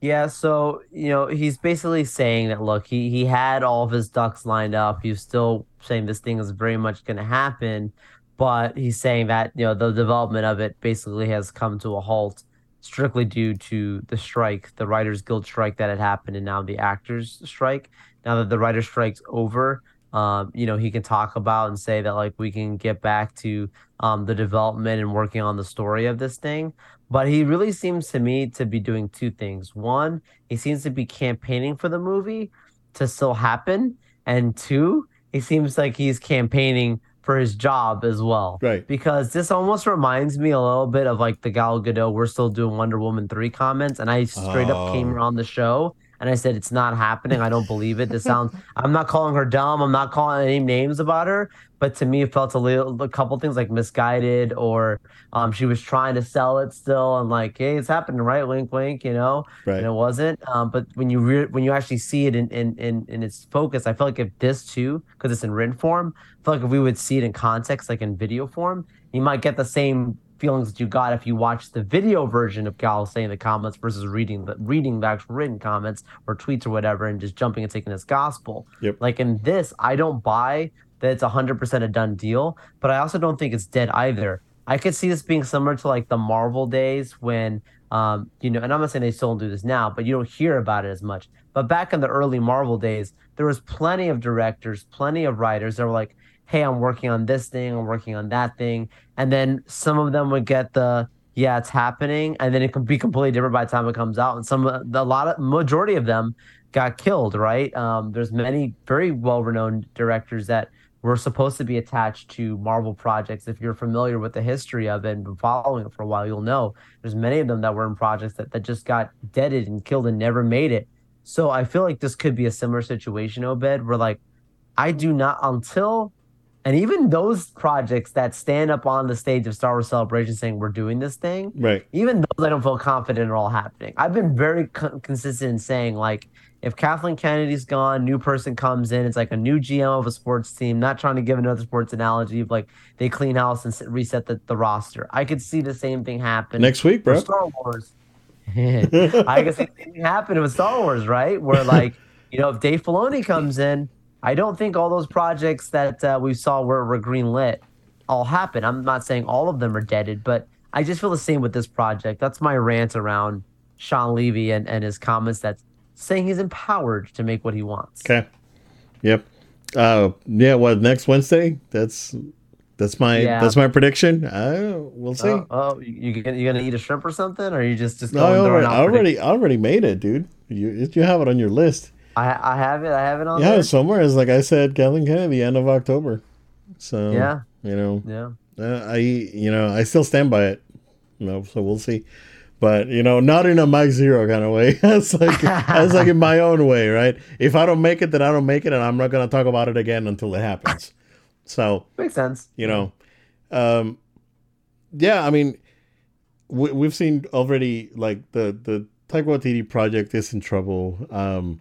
Yeah, so you know he's basically saying that look, he he had all of his ducks lined up. He's still saying this thing is very much going to happen, but he's saying that you know the development of it basically has come to a halt strictly due to the strike, the Writers Guild strike that had happened, and now the actors strike. Now that the writer strike's over, um, you know, he can talk about and say that like we can get back to um, the development and working on the story of this thing. But he really seems to me to be doing two things. One, he seems to be campaigning for the movie to still happen, and two, he seems like he's campaigning for his job as well. Right. Because this almost reminds me a little bit of like the Gal Gadot, we're still doing Wonder Woman 3 comments. And I straight oh. up came oh. on the show and I said, It's not happening. I don't believe it. This sounds, I'm not calling her dumb. I'm not calling any names about her. But to me, it felt a little, a couple things like misguided or um, she was trying to sell it still and like, hey, it's happening, right? Wink, wink, you know? Right. And it wasn't. Um, but when you re- when you actually see it in, in, in, in its focus, I feel like if this too, because it's in written form, I feel like if we would see it in context, like in video form, you might get the same feelings that you got if you watched the video version of Gal saying the comments versus reading the reading the actual written comments or tweets or whatever and just jumping and taking as gospel. Yep. Like in this, I don't buy that it's hundred percent a done deal, but I also don't think it's dead either. I could see this being similar to like the Marvel days when um, you know, and I'm not saying they still don't do this now, but you don't hear about it as much. But back in the early Marvel days, there was plenty of directors, plenty of writers that were like, hey, I'm working on this thing, I'm working on that thing. And then some of them would get the, yeah, it's happening. And then it could be completely different by the time it comes out. And some, a lot of, majority of them got killed, right? Um, there's many very well renowned directors that were supposed to be attached to Marvel projects. If you're familiar with the history of it and been following it for a while, you'll know there's many of them that were in projects that, that just got deaded and killed and never made it. So I feel like this could be a similar situation, Obed, where like I do not until and even those projects that stand up on the stage of Star Wars Celebration saying we're doing this thing, right? Even those I don't feel confident are all happening. I've been very co- consistent in saying like if Kathleen Kennedy's gone, new person comes in, it's like a new GM of a sports team. Not trying to give another sports analogy of like they clean house and reset the, the roster. I could see the same thing happen next week, bro. Star Wars. I could see the same thing happen with Star Wars, right? Where like you know if Dave Filoni comes in I don't think all those projects that uh, we saw were, were green lit all happen. I'm not saying all of them are deaded, but I just feel the same with this project. That's my rant around Shawn Levy and, and his comments that's saying he's empowered to make what he wants. Okay. Yep. Uh yeah, what next Wednesday? That's that's my yeah. that's my prediction. Uh, we'll see. Uh, oh, you you gonna, you gonna eat a shrimp or something, or you just just no, I already, I already, I already made it, dude. You you have it on your list. I I have it. I have it on. Yeah, there. somewhere is like I said, Kathleen Kennedy, end of October. So yeah, you know, yeah, uh, I you know I still stand by it. You know, so we'll see. But you know, not in a Mike Zero kind of way. that's like that's like in my own way, right? If I don't make it, then I don't make it, and I'm not gonna talk about it again until it happens. So makes sense. You know, um, yeah. I mean, we, we've seen already like the the Waititi project is in trouble. Um,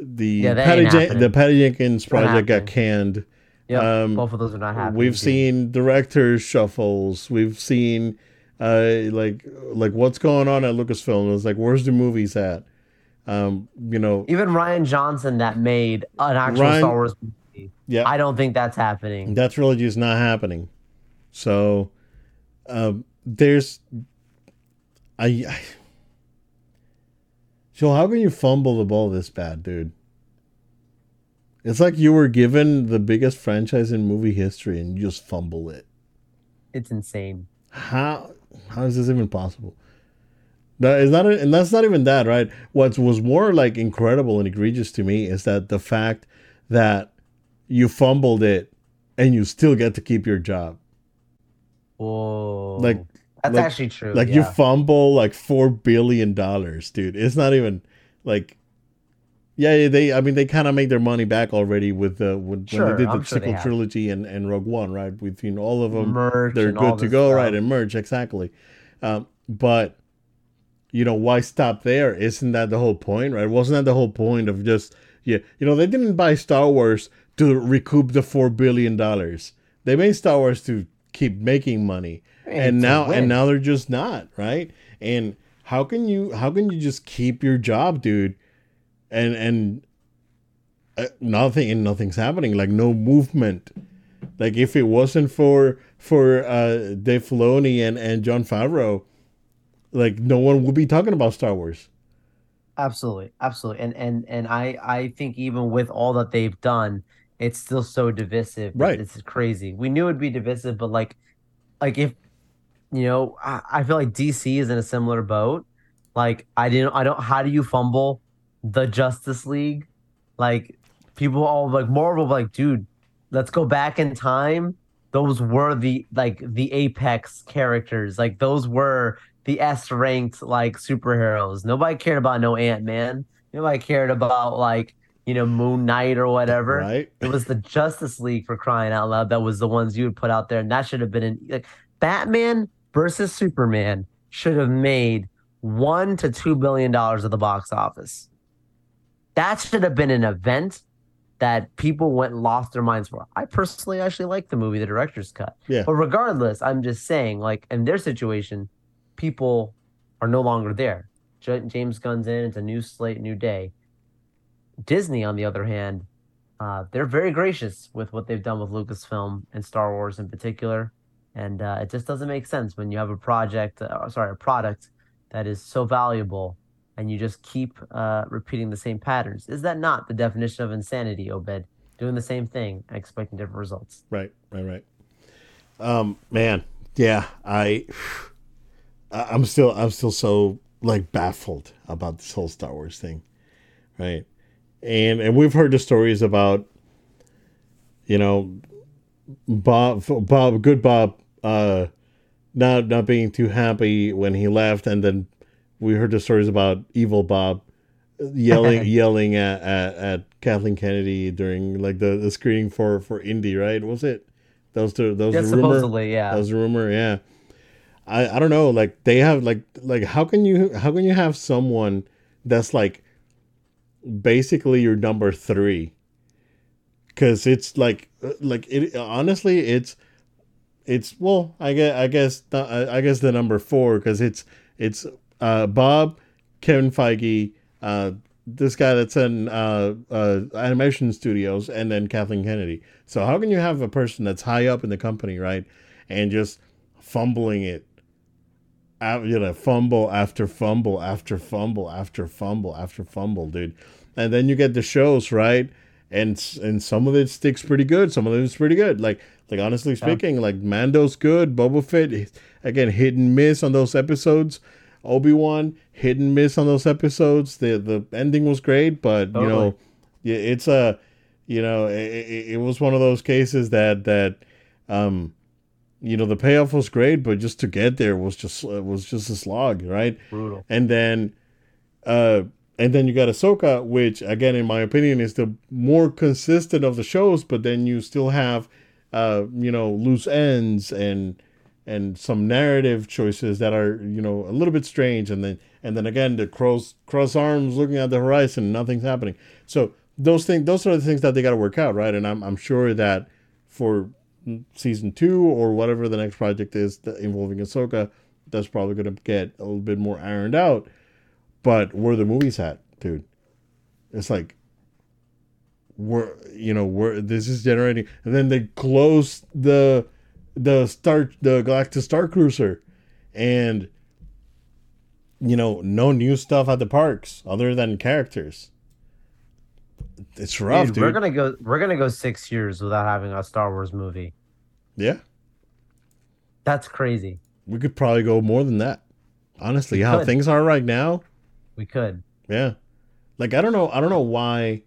the yeah, Patty the Patty Jenkins project got canned. Yeah, um, both of those are not happening. We've seen directors shuffles. We've seen uh, like like what's going on at Lucasfilm. It's like where's the movies at? Um, you know, even Rian Johnson that made an actual Rian, Star Wars movie. Yeah, I don't think that's happening. That's really just not happening. So, um, there's, I, I so how can you fumble the ball this bad, dude? It's like you were given the biggest franchise in movie history and you just fumble it. It's insane. How how is this even possible? That is not, and that's not even that, right? What was more like incredible and egregious to me is that the fact that you fumbled it and you still get to keep your job. Whoa! Like that's like, actually true. Like yeah. you fumble like four billion dollars, dude. It's not even like yeah, they. I mean, they kind of made their money back already with the when, sure, when they did the sure sequel trilogy and, and Rogue One, right? We've seen all of them. Merch they're good to go, stuff. right? And merge exactly. Um, but you know, why stop there? Isn't that the whole point, right? Wasn't that the whole point of just yeah? You know, they didn't buy Star Wars to recoup the four billion dollars. They made Star Wars to keep making money, and, now and now they're just not right. And how can you how can you just keep your job, dude? And and uh, nothing and nothing's happening. Like no movement. Like if it wasn't for for uh, Dave Filoni and and Jon Favreau, like no one would be talking about Star Wars. Absolutely, absolutely, and and and I I think even with all that they've done, it's still so divisive. Right, it's crazy. We knew it'd be divisive, but like, like if you know, I, I feel like DC is in a similar boat. Like I didn't, I don't. How do you fumble the Justice League? Like people all like Marvel, like dude, let's go back in time. Those were the like the apex characters. Like those were the S ranked like superheroes. Nobody cared about no Ant Man. Nobody cared about like you know Moon Knight or whatever. Right. It was the Justice League for crying out loud. That was the ones you would put out there, and that should have been in like Batman versus Superman should have made one to two billion dollars at the box office. That should have been an event that people went and lost their minds for. I personally actually like the movie, the director's cut. Yeah. But regardless, I'm just saying, like in their situation, people are no longer there. James Gunn's in, it's a new slate, new day. Disney, on the other hand, uh, they're very gracious with what they've done with Lucasfilm and Star Wars in particular. And uh, it just doesn't make sense when you have a project, uh, sorry, a product that is so valuable and you just keep uh, repeating the same patterns. Is that not the definition of insanity, Obed? Doing the same thing expecting different results. Right, right, right. Um, man, yeah, I. I'm still I'm still so like baffled about this whole Star Wars thing, right? And and we've heard the stories about, you know, Bob Bob good Bob uh, not not being too happy when he left, and then we heard the stories about evil Bob yelling yelling at, at, at Kathleen Kennedy during like the, the screening for for Indy, right? Was it? Those two those yeah, rumor, supposedly, yeah. That was rumor, yeah. I, I don't know like they have like like how can you how can you have someone that's like basically your number three because it's like uh, like it honestly it's it's well i guess i guess i guess the number four because it's it's uh bob kevin feige uh this guy that's in uh, uh, animation studios and then kathleen kennedy so how can you have a person that's high up in the company right and just fumbling it you know, fumble after fumble after fumble after fumble after fumble, dude. And then you get the shows, right? And and some of it sticks pretty good. Some of it is pretty good. Like like honestly speaking, yeah. like Mando's good. Boba Fett again hit and miss on those episodes. Obi Wan hit and miss on those episodes. The the ending was great, but totally. you know, yeah, it's a you know it, it was one of those cases that that um you know the payoff was great, but just to get there was just was just a slog, right? Brutal. And then, uh, and then you got Ahsoka, which again, in my opinion, is the more consistent of the shows. But then you still have, uh, you know, loose ends and and some narrative choices that are you know a little bit strange. And then and then again, the cross cross arms looking at the horizon, nothing's happening. So those things, those are the things that they got to work out, right? And I'm I'm sure that for season two or whatever the next project is involving Ahsoka, that's probably going to get a little bit more ironed out. But where the movies at, dude? It's like we're you know where this is generating, and then they close the the star the Galactic Star Cruiser, and you know no new stuff at the parks other than characters it's rough, dude, dude, We're gonna go. We're gonna go six years without having a Star Wars movie. Yeah. That's crazy. We could probably go more than that. Honestly, we how could. things are right now. We could. Yeah. Like I don't know I don't know why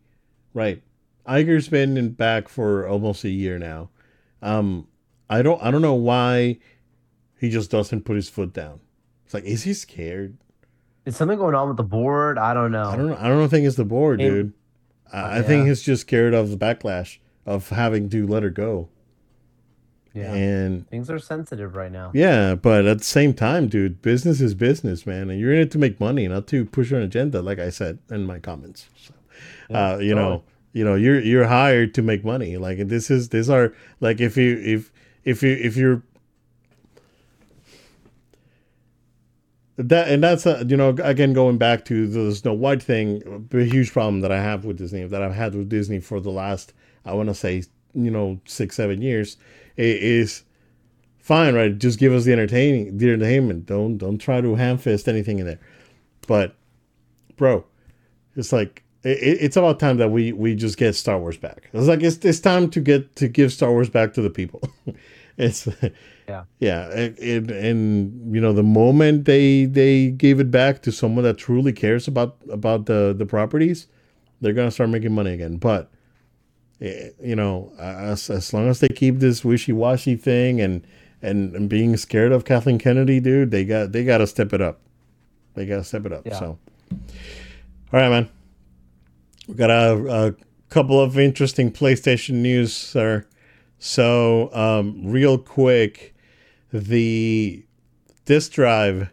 right. Iger's been in back for almost a year now. Um I don't I don't know why he just doesn't put his foot down. It's like is he scared? Is something going on with the board? I don't know. I don't. I don't think it's the board, dude. I, I think he's just scared of the backlash of having to let her go. Yeah. And things are sensitive right now. Yeah, but at the same time, dude, business is business, man, and you're in it to make money, not to push an agenda, like I said in my comments. So, yeah, uh, you totally. know, you know you're you're hired to make money. Like this is these are like if you if if you if you're that and that's a, you know again going back to the Snow White thing, a huge problem that I have with Disney that I've had with Disney for the last I want to say you know six seven years is fine right? Just give us the entertaining the entertainment. Don't don't try to ham fist anything in there. But bro it's like it, it's about time that we we just get Star Wars back. It's like it's it's time to get to give Star Wars back to the people. It's Yeah. yeah and, and, and you know the moment they they gave it back to someone that truly cares about about the the properties they're gonna start making money again. But eh, you know as, as long as they keep this wishy-washy thing and, and and being scared of kathleen kennedy dude they got they gotta step it up. They gotta step it up Yeah. so. All right man we got a, a couple of interesting playstation news sir so um real quick the disk drive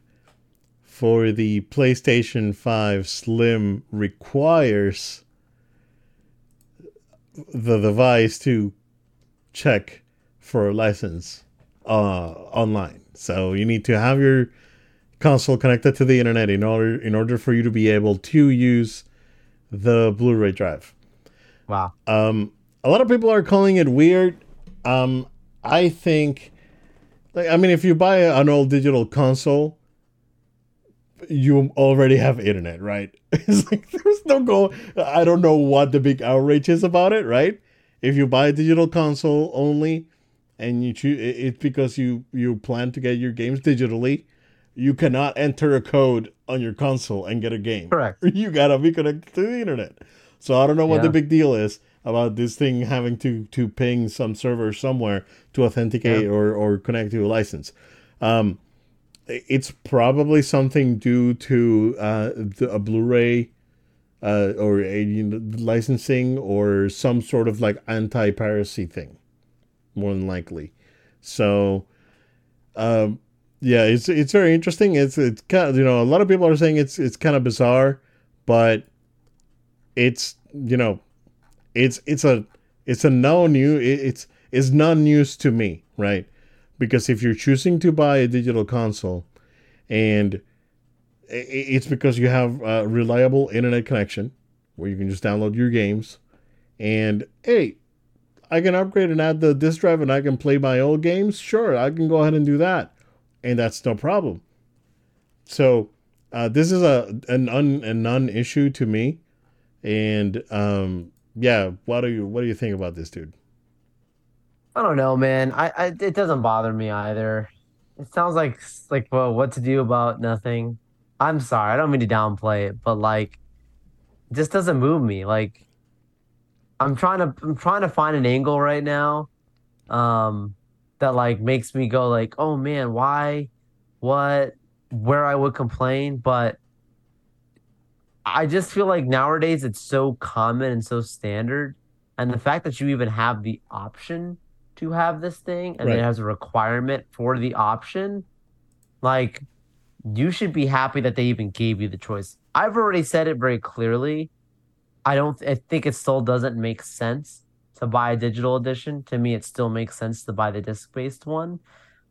for the PlayStation 5 Slim requires the device to check for a license uh, online. So you need to have your console connected to the internet in order in order for you to be able to use the Blu-ray drive. Wow. Um, a lot of people are calling it weird. Um, I think, like, I mean, if you buy an old digital console, you already have internet, right? It's like there's no go. I don't know what the big outrage is about it, right? If you buy a digital console only, and you choose, it's because you you plan to get your games digitally. You cannot enter a code on your console and get a game. Correct. You gotta be connected to the internet. So I don't know what the big deal is about this thing having to to ping some server somewhere to authenticate Yeah. or or connect to a license. Um, it's probably something due to uh, the, a Blu-ray uh, or a you know, licensing or some sort of like anti-piracy thing, more than likely. So, um, yeah, it's it's very interesting. It's it's kind of you know a lot of people are saying it's it's kind of bizarre, but it's you know it's it's a it's a no new it's it's non news to me right? Because if you're choosing to buy a digital console and it's because you have a reliable internet connection where you can just download your games and hey i can upgrade and add the disk drive and i can play my old games? Sure i can go ahead and do that and that's no problem so uh, this is a an un, a non-issue to me and um yeah what do you what do you think about this dude I don't know, man. I, I it doesn't bother me either. It sounds like like well, what to do about nothing. I'm sorry, I don't mean to downplay it, but like, it just doesn't move me. Like, I'm trying to I'm trying to find an angle right now, um, that like makes me go like, oh man, why, what, where I would complain, but I just feel like nowadays it's so common and so standard, and the fact that you even have the option to have this thing and Right. it has a requirement for the option, like you should be happy that they even gave you the choice. I've already said it very clearly. I don't I think it still doesn't make sense to buy a digital edition. To me, it still makes sense to buy the disc-based one.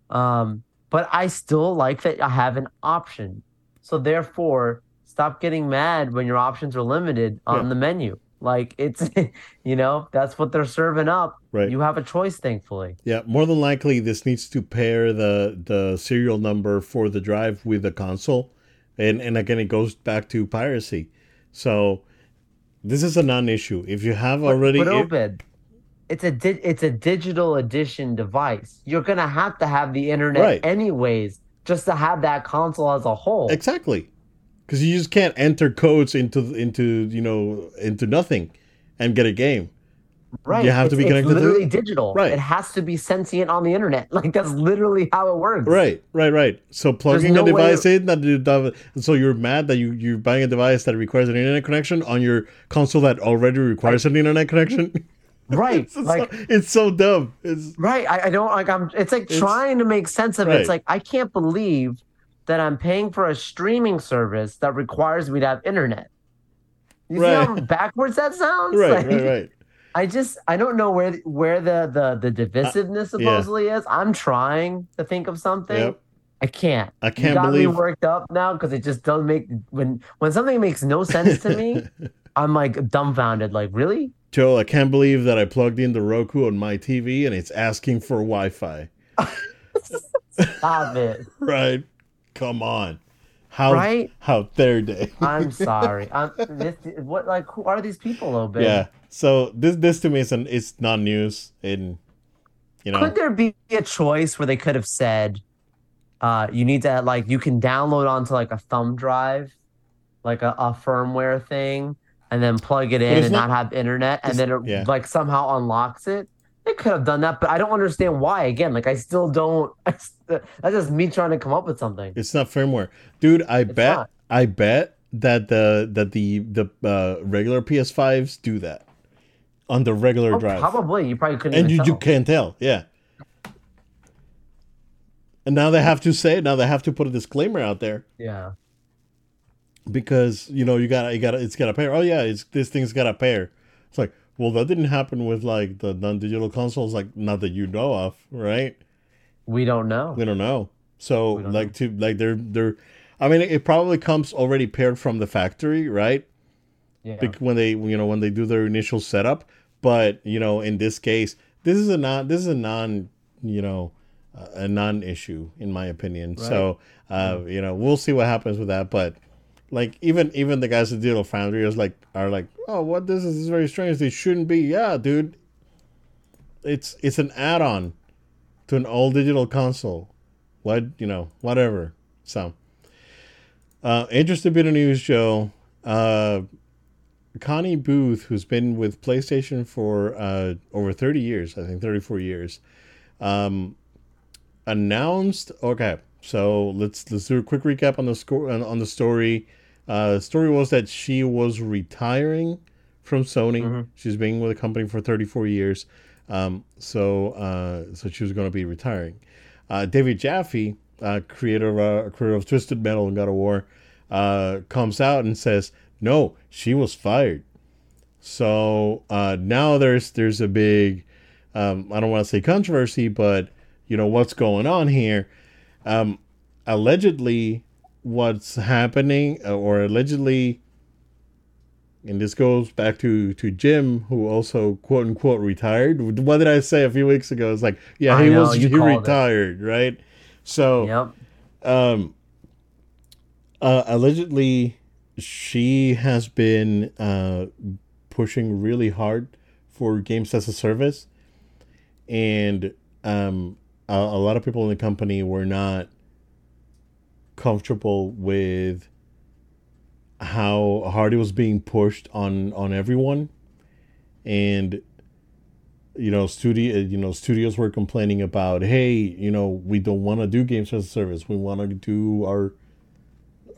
Um, but I still like that I have an option. So therefore, stop getting mad when your options are limited on Yeah. the menu. Like it's you know, that's what they're serving up. Right. You have a choice, thankfully. Yeah, more than likely, this needs to pair the the serial number for the drive with the console, and and again, it goes back to piracy. So this is a non-issue. If you have already, but it- Obed, it's a di- it's a digital edition device. You're gonna have to have the internet Right. anyways, just to have that console as a whole. exactly, because you just can't enter codes into into you know into nothing and get a game. right. you have to It's- be it's connected to- literally digital. Right. It has to be sentient on the internet. Like that's literally how it works. Right, right, right. So plugging no a way- device in that you so you're mad that you you're buying a device that requires an internet connection on your console that already requires an internet connection. Right. it's, like so, it's so dumb. It's Right. I, I don't like I'm it's like It's- trying to make sense of it. It's like I can't believe that I'm paying for a streaming service that requires me to have internet. You Right. see how backwards that sounds? right, Like, right, right. I just I don't know where where the the the divisiveness Uh, yeah. supposedly is. I'm trying to think of something. Yep. I can't. I can't got believe. me worked up now because it just doesn't make when when something makes no sense to me. I'm like dumbfounded. Like really? Joe, I can't believe that I plugged in the Roku on my TV and it's asking for Wi-Fi. Stop it. Right? Come on. How Right? how dare they? I'm sorry. I'm this, what like who are these people, babe? yeah. So this this to me is an it's not news in you know Could there be a choice where they could have said, uh, you need to like you can download onto like a thumb drive, like a, a firmware thing, and then plug it in and not- not, have internet, and then it yeah. like somehow unlocks it. They could have done that, but I don't understand why. Again, like I still don't. I that's just me trying to come up with something. it's not firmware. Dude, I bet not. I bet that the that the the uh, regular PS5s do that on the regular Oh, drive. probably you probably couldn't. and even you, you can't tell yeah and now they have to say now they have to put a disclaimer out there Yeah. Because you know you got you got it's got a pair. Oh yeah it's this thing's got a pair. It's like well that didn't happen with like the non-digital consoles like not that you know of right? We don't know. we don't know. So don't like to like they're they're i mean it probably comes already paired from the factory right? Yeah. when they you know when they do their initial setup. But you know in this case this is a non this is a non you know a non issue in my opinion. Right. so uh you know we'll see what happens with that. But like even even the guys at digital foundry is like are like oh what this is, this is very strange. They shouldn't be. Yeah dude. It's it's an add-on to an all digital console. What you know whatever. So uh interesting bit of news joe. Uh Connie Booth, who's been with PlayStation for uh, over 30 years, I think 34 years, um, announced. Okay, so let's let's do a quick recap on the score on, the story. Uh, the story was that she was retiring from Sony. Mhm. She's been with the company for 34 years, um, so uh, so she was going to be retiring. Uh, David Jaffe, uh, creator uh, creator of Twisted Metal and God of War, uh, comes out and says, "No, she was fired." So uh, now there's there's a big, um, I don't want to say controversy, but you know what's going on here. Um, allegedly, what's happening, uh, or allegedly, and this goes back to to Jim, who also quote unquote retired. What did I say a few weeks ago? It's like, yeah, I he know, was he called it. retired, right? So Yep. um uh, allegedly she has been uh pushing really hard for games as a service and um a, a lot of people in the company were not comfortable with how hard it was being pushed on on everyone. And you know studio you know studios were complaining about hey you know we don't want to do games as a service. We want to do our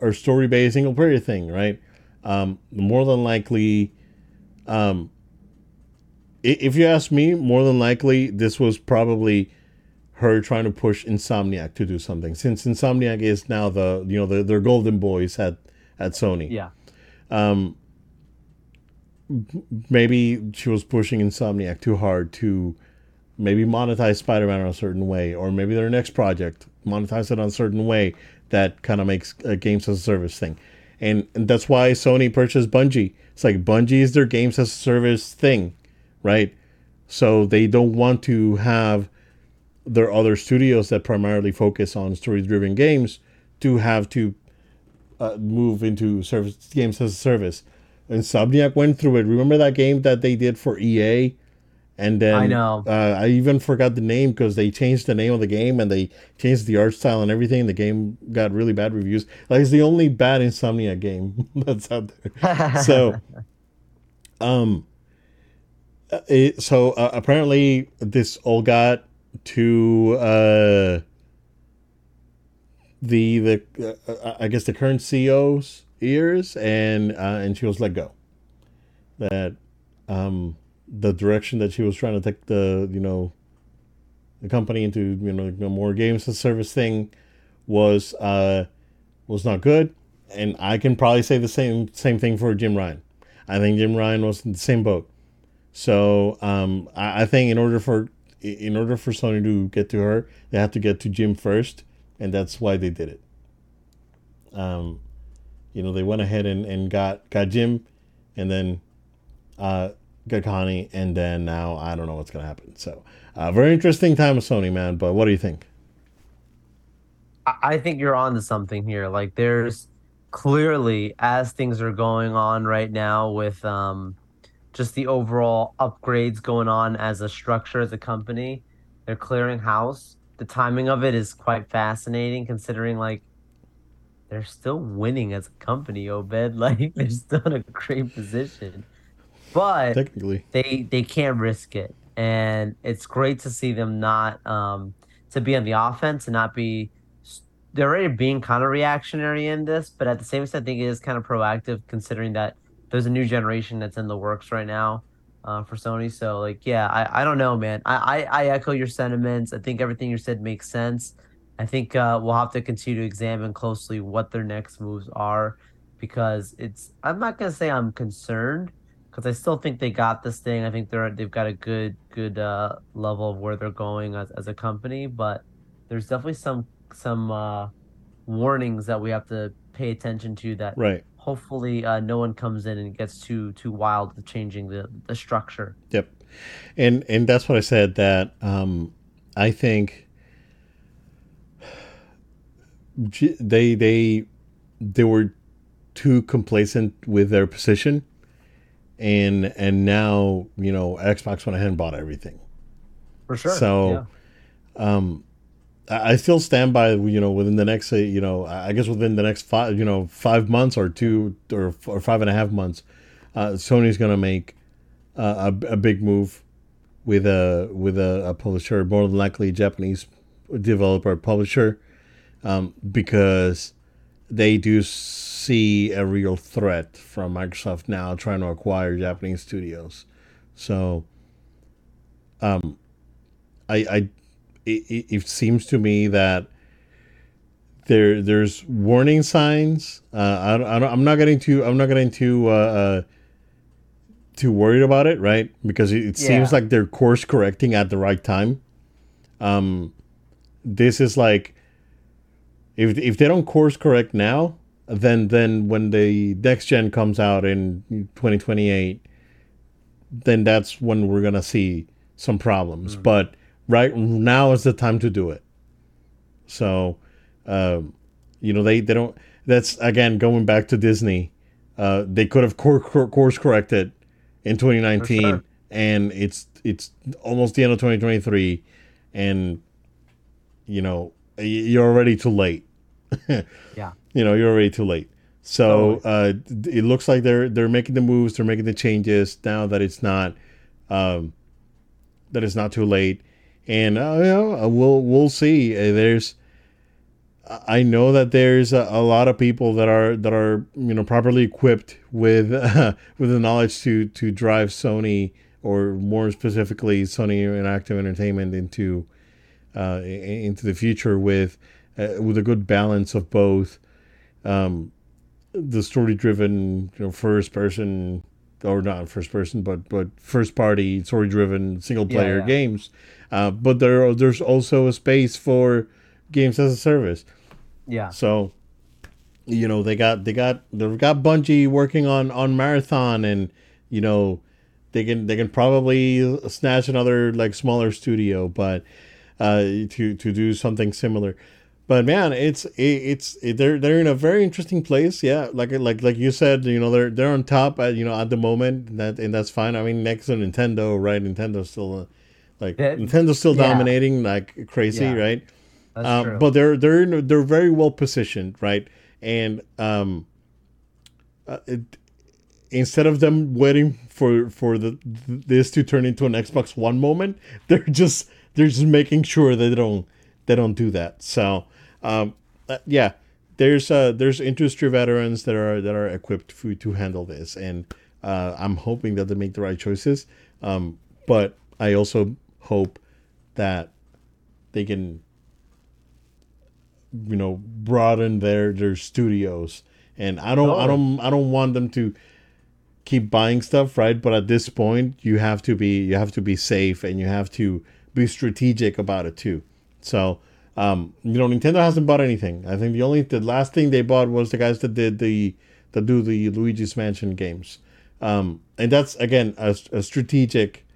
our story based single player thing right? Um more than likely um if you ask me more than likely this was probably her trying to push insomniac to do something since insomniac is now the you know the, their golden boys at at sony Yeah. um, maybe she was pushing Insomniac too hard to maybe monetize Spider-Man in a certain way, or maybe their next project monetize it in a certain way that kind of makes a games as a service thing. And, and that's why Sony purchased Bungie. It's like Bungie is their games as a service thing, right? So they don't want to have their other studios that primarily focus on story-driven games to have to uh, move into service games as a service. And Insomniac went through it. Remember that game that they did for EA? And then I know. Uh, I even forgot the name because they changed the name of the game and they changed the art style and everything. The game got really bad reviews. Like it's the only bad Insomniac game that's out there. So, um, uh, it, so uh, apparently this all got to uh the the uh, I guess the current CEO's ears, and uh, and she was let go. That um, the direction that she was trying to take the you know the company into you know more games as a service thing was uh was not good, and I can probably say the same same thing for Jim Ryan. I think Jim Ryan was in the same boat. So um, I, I think in order for in order for Sony to get to her, they have to get to Jim first, and that's why they did it. Um, you know, they went ahead and, and got got Jim, and then uh, got Connie, and then now I don't know what's gonna happen. So, uh, very interesting time with Sony, man. But what do you think? I think you're on to something here. Like, there's clearly, as things are going on right now with um, just the overall upgrades going on as a structure, as a company, they're clearing house. The timing of it is quite fascinating considering, like, they're still winning as a company, Obed. Like, they're still in a great position. But Technically, they they can't risk it and it's great to see them not um to be on the offense and not be they're already being kind of reactionary in this but at the same time i think it is kind of proactive considering that there's a new generation that's in the works right now uh, for sony so like yeah i, I don't know man I, I i echo your sentiments i think everything you said makes sense i think uh, we'll have to continue to examine closely what their next moves are because it's i'm not going to say i'm concerned because I still think they got this thing. I think they're they've got a good good uh, level of where they're going as, as a company, but there's definitely some some uh, warnings that we have to pay attention to. That right. Hopefully uh, no one comes in and gets too too wild with changing the the structure. Yep, and and that's what I said. That um, I think they they they were too complacent with their position and and now you know Xbox went ahead and bought everything. For sure. So, yeah. um, I still stand by you know within the next you know I guess within the next five you know five months or two or or five and a half months, uh, Sony's gonna make uh, a a big move with a with a, a publisher more than likely a Japanese developer publisher, um, because they do see a real threat from Microsoft now trying to acquire Japanese studios. So, um, I, I, it, it seems to me that there, there's warning signs. Uh, I, I I'm not getting too, I'm not getting too, uh, uh, too worried about it, right? Because it, it yeah. seems like they're course correcting at the right time. Um, this is like if if they don't course correct now, then then when the next gen comes out in 2028, then that's when we're gonna see some problems. Mm-hmm. But right now is the time to do it. So, um, you know, they they don't. That's again going back to Disney. Uh, they could have cor- cor- course corrected in 2019, sure. and it's it's almost the end of 2023, and you know you're already too late. yeah. You know, you're already too late. So uh, it looks like they're they're making the moves, they're making the changes now that it's not um, that it's not too late, and uh, you know, uh, we'll we'll see. Uh, there's I know that there's a, a, lot of people that are that are you know properly equipped with uh, with the knowledge to to drive Sony or more specifically Sony Interactive Entertainment into uh, into the future with uh, with a good balance of both um, the story driven you know first person or not first person but but first party story driven single player yeah, yeah. games. Uh, but there there's also a space for games as a service. Yeah. So you know they got they got they've got Bungie working on on marathon and you know they can they can probably snatch another like smaller studio but uh to to do something similar but man, it's it's it, they're they're in a very interesting place. Yeah, like like like you said, you know they're they're on top at you know at the moment. That and that's fine. I mean, next to Nintendo, right? Nintendo's still uh, like Nintendo's still yeah. dominating like crazy, yeah. right? Um. But they're they're in, they're very well positioned, right? And um, uh, it, instead of them waiting for for the this to turn into an Xbox One moment, they're just they're just making sure they don't they don't do that. So um, uh, yeah, there's uh, there's industry veterans that are that are equipped for, to handle this, and uh, I'm hoping that they make the right choices. Um, but I also hope that they can, you know, broaden their their studios. And I don't, I don't, I don't want them to keep buying stuff, right? But at this point, you have to be you have to be safe and you have to be strategic about it too. So, um, you know, Nintendo hasn't bought anything. I think the only the last thing they bought was the guys that did the that do the Luigi's Mansion games, um, and that's again a, a strategic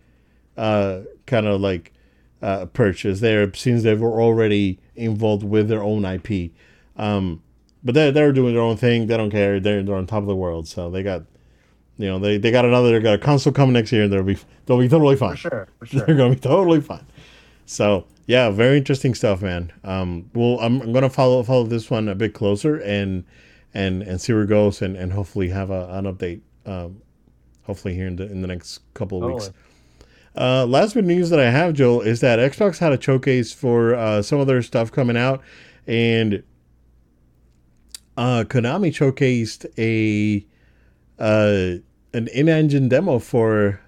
uh, kind of like uh, purchase there since they were already involved with their own IP. Um, but they're they're doing their own thing. They don't care. They're they're on top of the world. So they got, you know, they, they got another. They got a console coming next year, and they'll be they'll be totally fine. For sure, for sure. They're gonna be totally fine. So yeah, very interesting stuff, man. Um, well, I'm, I'm gonna follow follow this one a bit closer and and and see where it goes, and and hopefully have a, an update. Um, hopefully here in the in the next couple of Totally. weeks. Uh, last bit of news that I have, Joel, is that Xbox had a showcase for uh, some of their stuff coming out, and uh, Konami showcased a uh, an in-engine demo for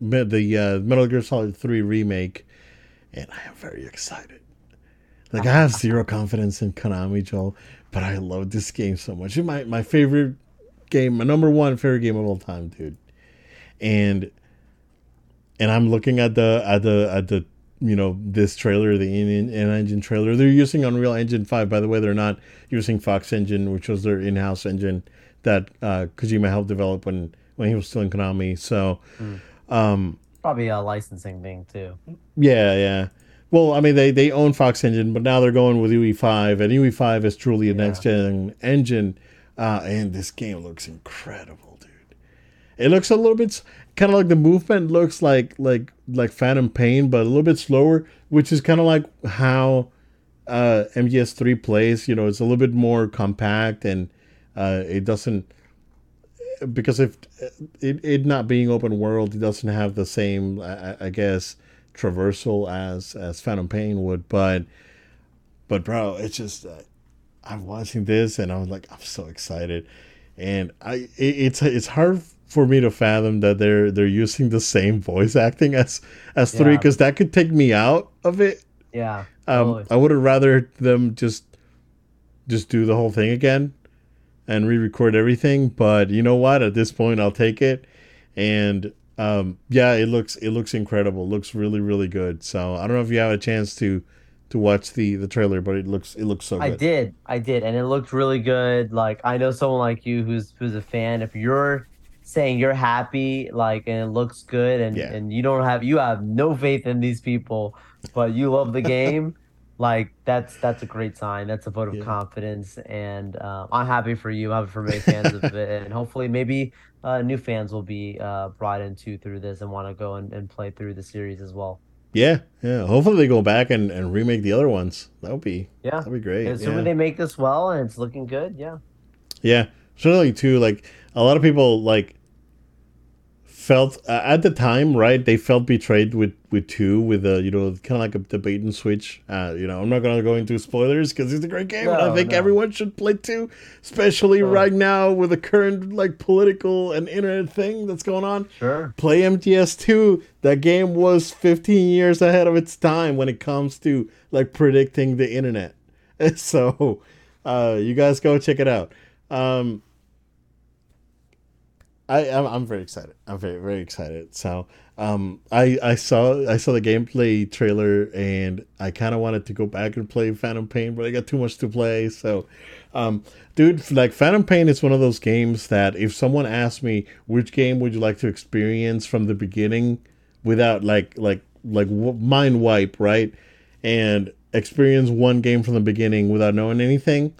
the uh, Metal Gear Solid 3 remake, and I am very excited. Like I have zero confidence in Konami, Joel, but I love this game so much. It's my my favorite game, my number one favorite game of all time, dude. And and I'm looking at the at the at the you know this trailer, the in, in engine trailer. They're using Unreal Engine five. By the way, they're not using Fox Engine, which was their in-house engine that uh, Kojima helped develop when when he was still in Konami. So, um, Probably a licensing thing too. yeah, yeah. Well, I mean, they, they own Fox Engine, but now they're going with UE5, and UE5 is truly a Yeah. next gen engine. Uh, and this game looks incredible, dude. It looks a little bit kind of like the movement looks like like like Phantom Pain, but a little bit slower, which is kind of like how uh, MGS3 plays. You know, it's a little bit more compact, and uh, it doesn't because if it, it not being open world, it doesn't have the same, I, I guess, traversal as as Phantom Pain would. But but bro, it's just uh, I'm watching this and I'm like, I'm so excited, and I it, it's it's hard for me to fathom that they're they're using the same voice acting as as three because that could take me out of it. Yeah. Um, totally. I would have rather them just just do the whole thing again and re-record everything. But you know what? At this point, I'll take it. And um, yeah, it looks it looks incredible. It looks really really good. So I don't know if you have a chance to to watch the the trailer, but it looks it looks so I did, I did, and it looked really good. Like I know someone like you who's who's a fan. If you're saying you're happy, like, and it looks good, and Yeah. and you don't have you have no faith in these people, but you love the game, like that's that's a great sign. That's a vote of Yeah. confidence, and um, I'm happy for you. I'm happy for many fans of it, and hopefully maybe uh, new fans will be uh, brought into through this and want to go and, and play through the series as well. Yeah, yeah. Hopefully they go back and, and remake the other ones. That would be Yeah. that'd be great. Assuming yeah. they make this well and it's looking good, yeah. Yeah, certainly too. Like a lot of people like felt uh, at the time, right? They felt betrayed with with two, with a you know kind of like a debate and switch. Uh, you know, I'm not gonna go into spoilers because it's a great game, and I think no. everyone should play two, especially No. right now with the current like political and internet thing that's going on. Sure. Play MGS two. That game was 15 years ahead of its time when it comes to like predicting the internet. So, uh, you guys go check it out. Um, I I'm, I'm very excited. I'm very very excited. So um I I saw I saw the gameplay trailer and I kind of wanted to go back and play Phantom Pain, but I got too much to play. So um dude, like Phantom Pain is one of those games that if someone asked me which game would you like to experience from the beginning without like like like w- mind wipe, right? And experience one game from the beginning without knowing anything,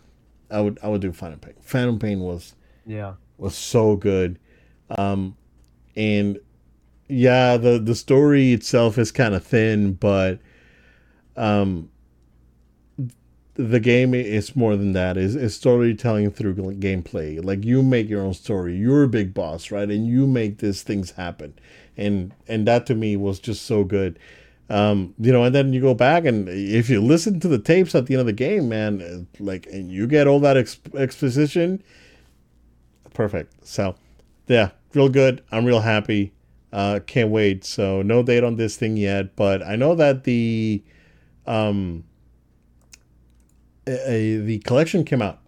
I would I would do Phantom Pain. Phantom Pain was Yeah. was so good. Um, and yeah, the the story itself is kind of thin, but um, the game is more than that. is is storytelling through gameplay. Like you make your own story. You're a big boss, right? And you make these things happen. And and that to me was just so good. Um, you know, and then you go back and if you listen to the tapes at the end of the game, man, like and you get all that ex- exposition, perfect. So, yeah, real good. I'm real happy. Uh, can't wait. So no date on this thing yet, but I know that the um a, a- the collection came out.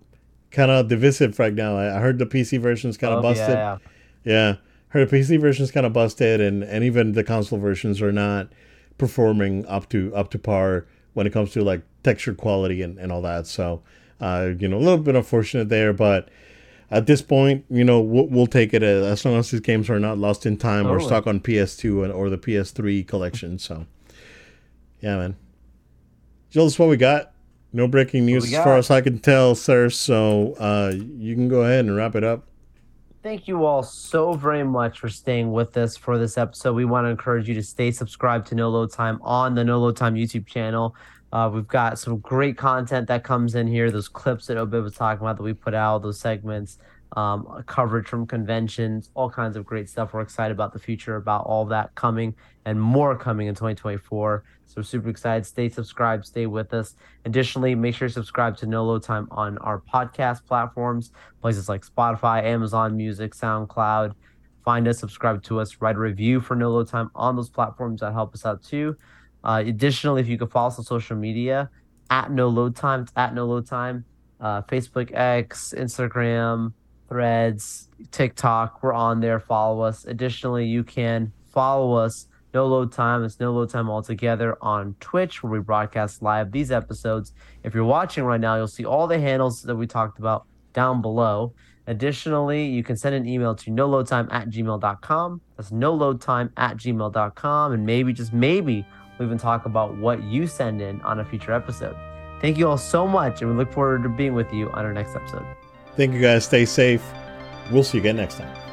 Kind of divisive right now. I, I heard the PC version's kind of Oh, busted. Yeah, Yeah. the PC version is kind of busted, and and even the console versions are not performing up to up to par when it comes to like texture quality and, and all that. So, uh, you know, a little bit unfortunate there, but at this point, you know, we'll, we'll take it as, as, long as these games are not lost in time totally. or stuck on PS2 and, or the PS3 collection. So, yeah, man. Jill, this is what we got. No breaking news as far as I can tell, sir. So uh, you can go ahead and wrap it up. Thank you all so very much for staying with us for this episode. We want to encourage you to stay subscribed to No Load Time on the No Load Time YouTube channel. Uh, we've got some great content that comes in here. Those clips that Obid was talking about that we put out, those segments, um, coverage from conventions, all kinds of great stuff. We're excited about the future, about all that coming and more coming in 2024. So super excited. Stay subscribed, stay with us. Additionally, make sure you subscribe to No Load Time on our podcast platforms, places like Spotify, Amazon Music, SoundCloud. Find us, subscribe to us, write a review for No Load Time on those platforms that help us out too. Uh, additionally, if you could follow us on social media at No Load Time, it's at No Load Time, uh, Facebook, X, Instagram, Threads, TikTok. We're on there. Follow us. Additionally, you can follow us. No load time. It's no load time altogether on Twitch, where we broadcast live these episodes. If you're watching right now, you'll see all the handles that we talked about down below. Additionally, you can send an email to noloadtime at gmail.com. That's noloadtime at gmail.com. And maybe, just maybe, We'll even talk about what you send in on a future episode. Thank you all so much, and we look forward to being with you on our next episode. Thank you guys. Stay safe. We'll see you again next time.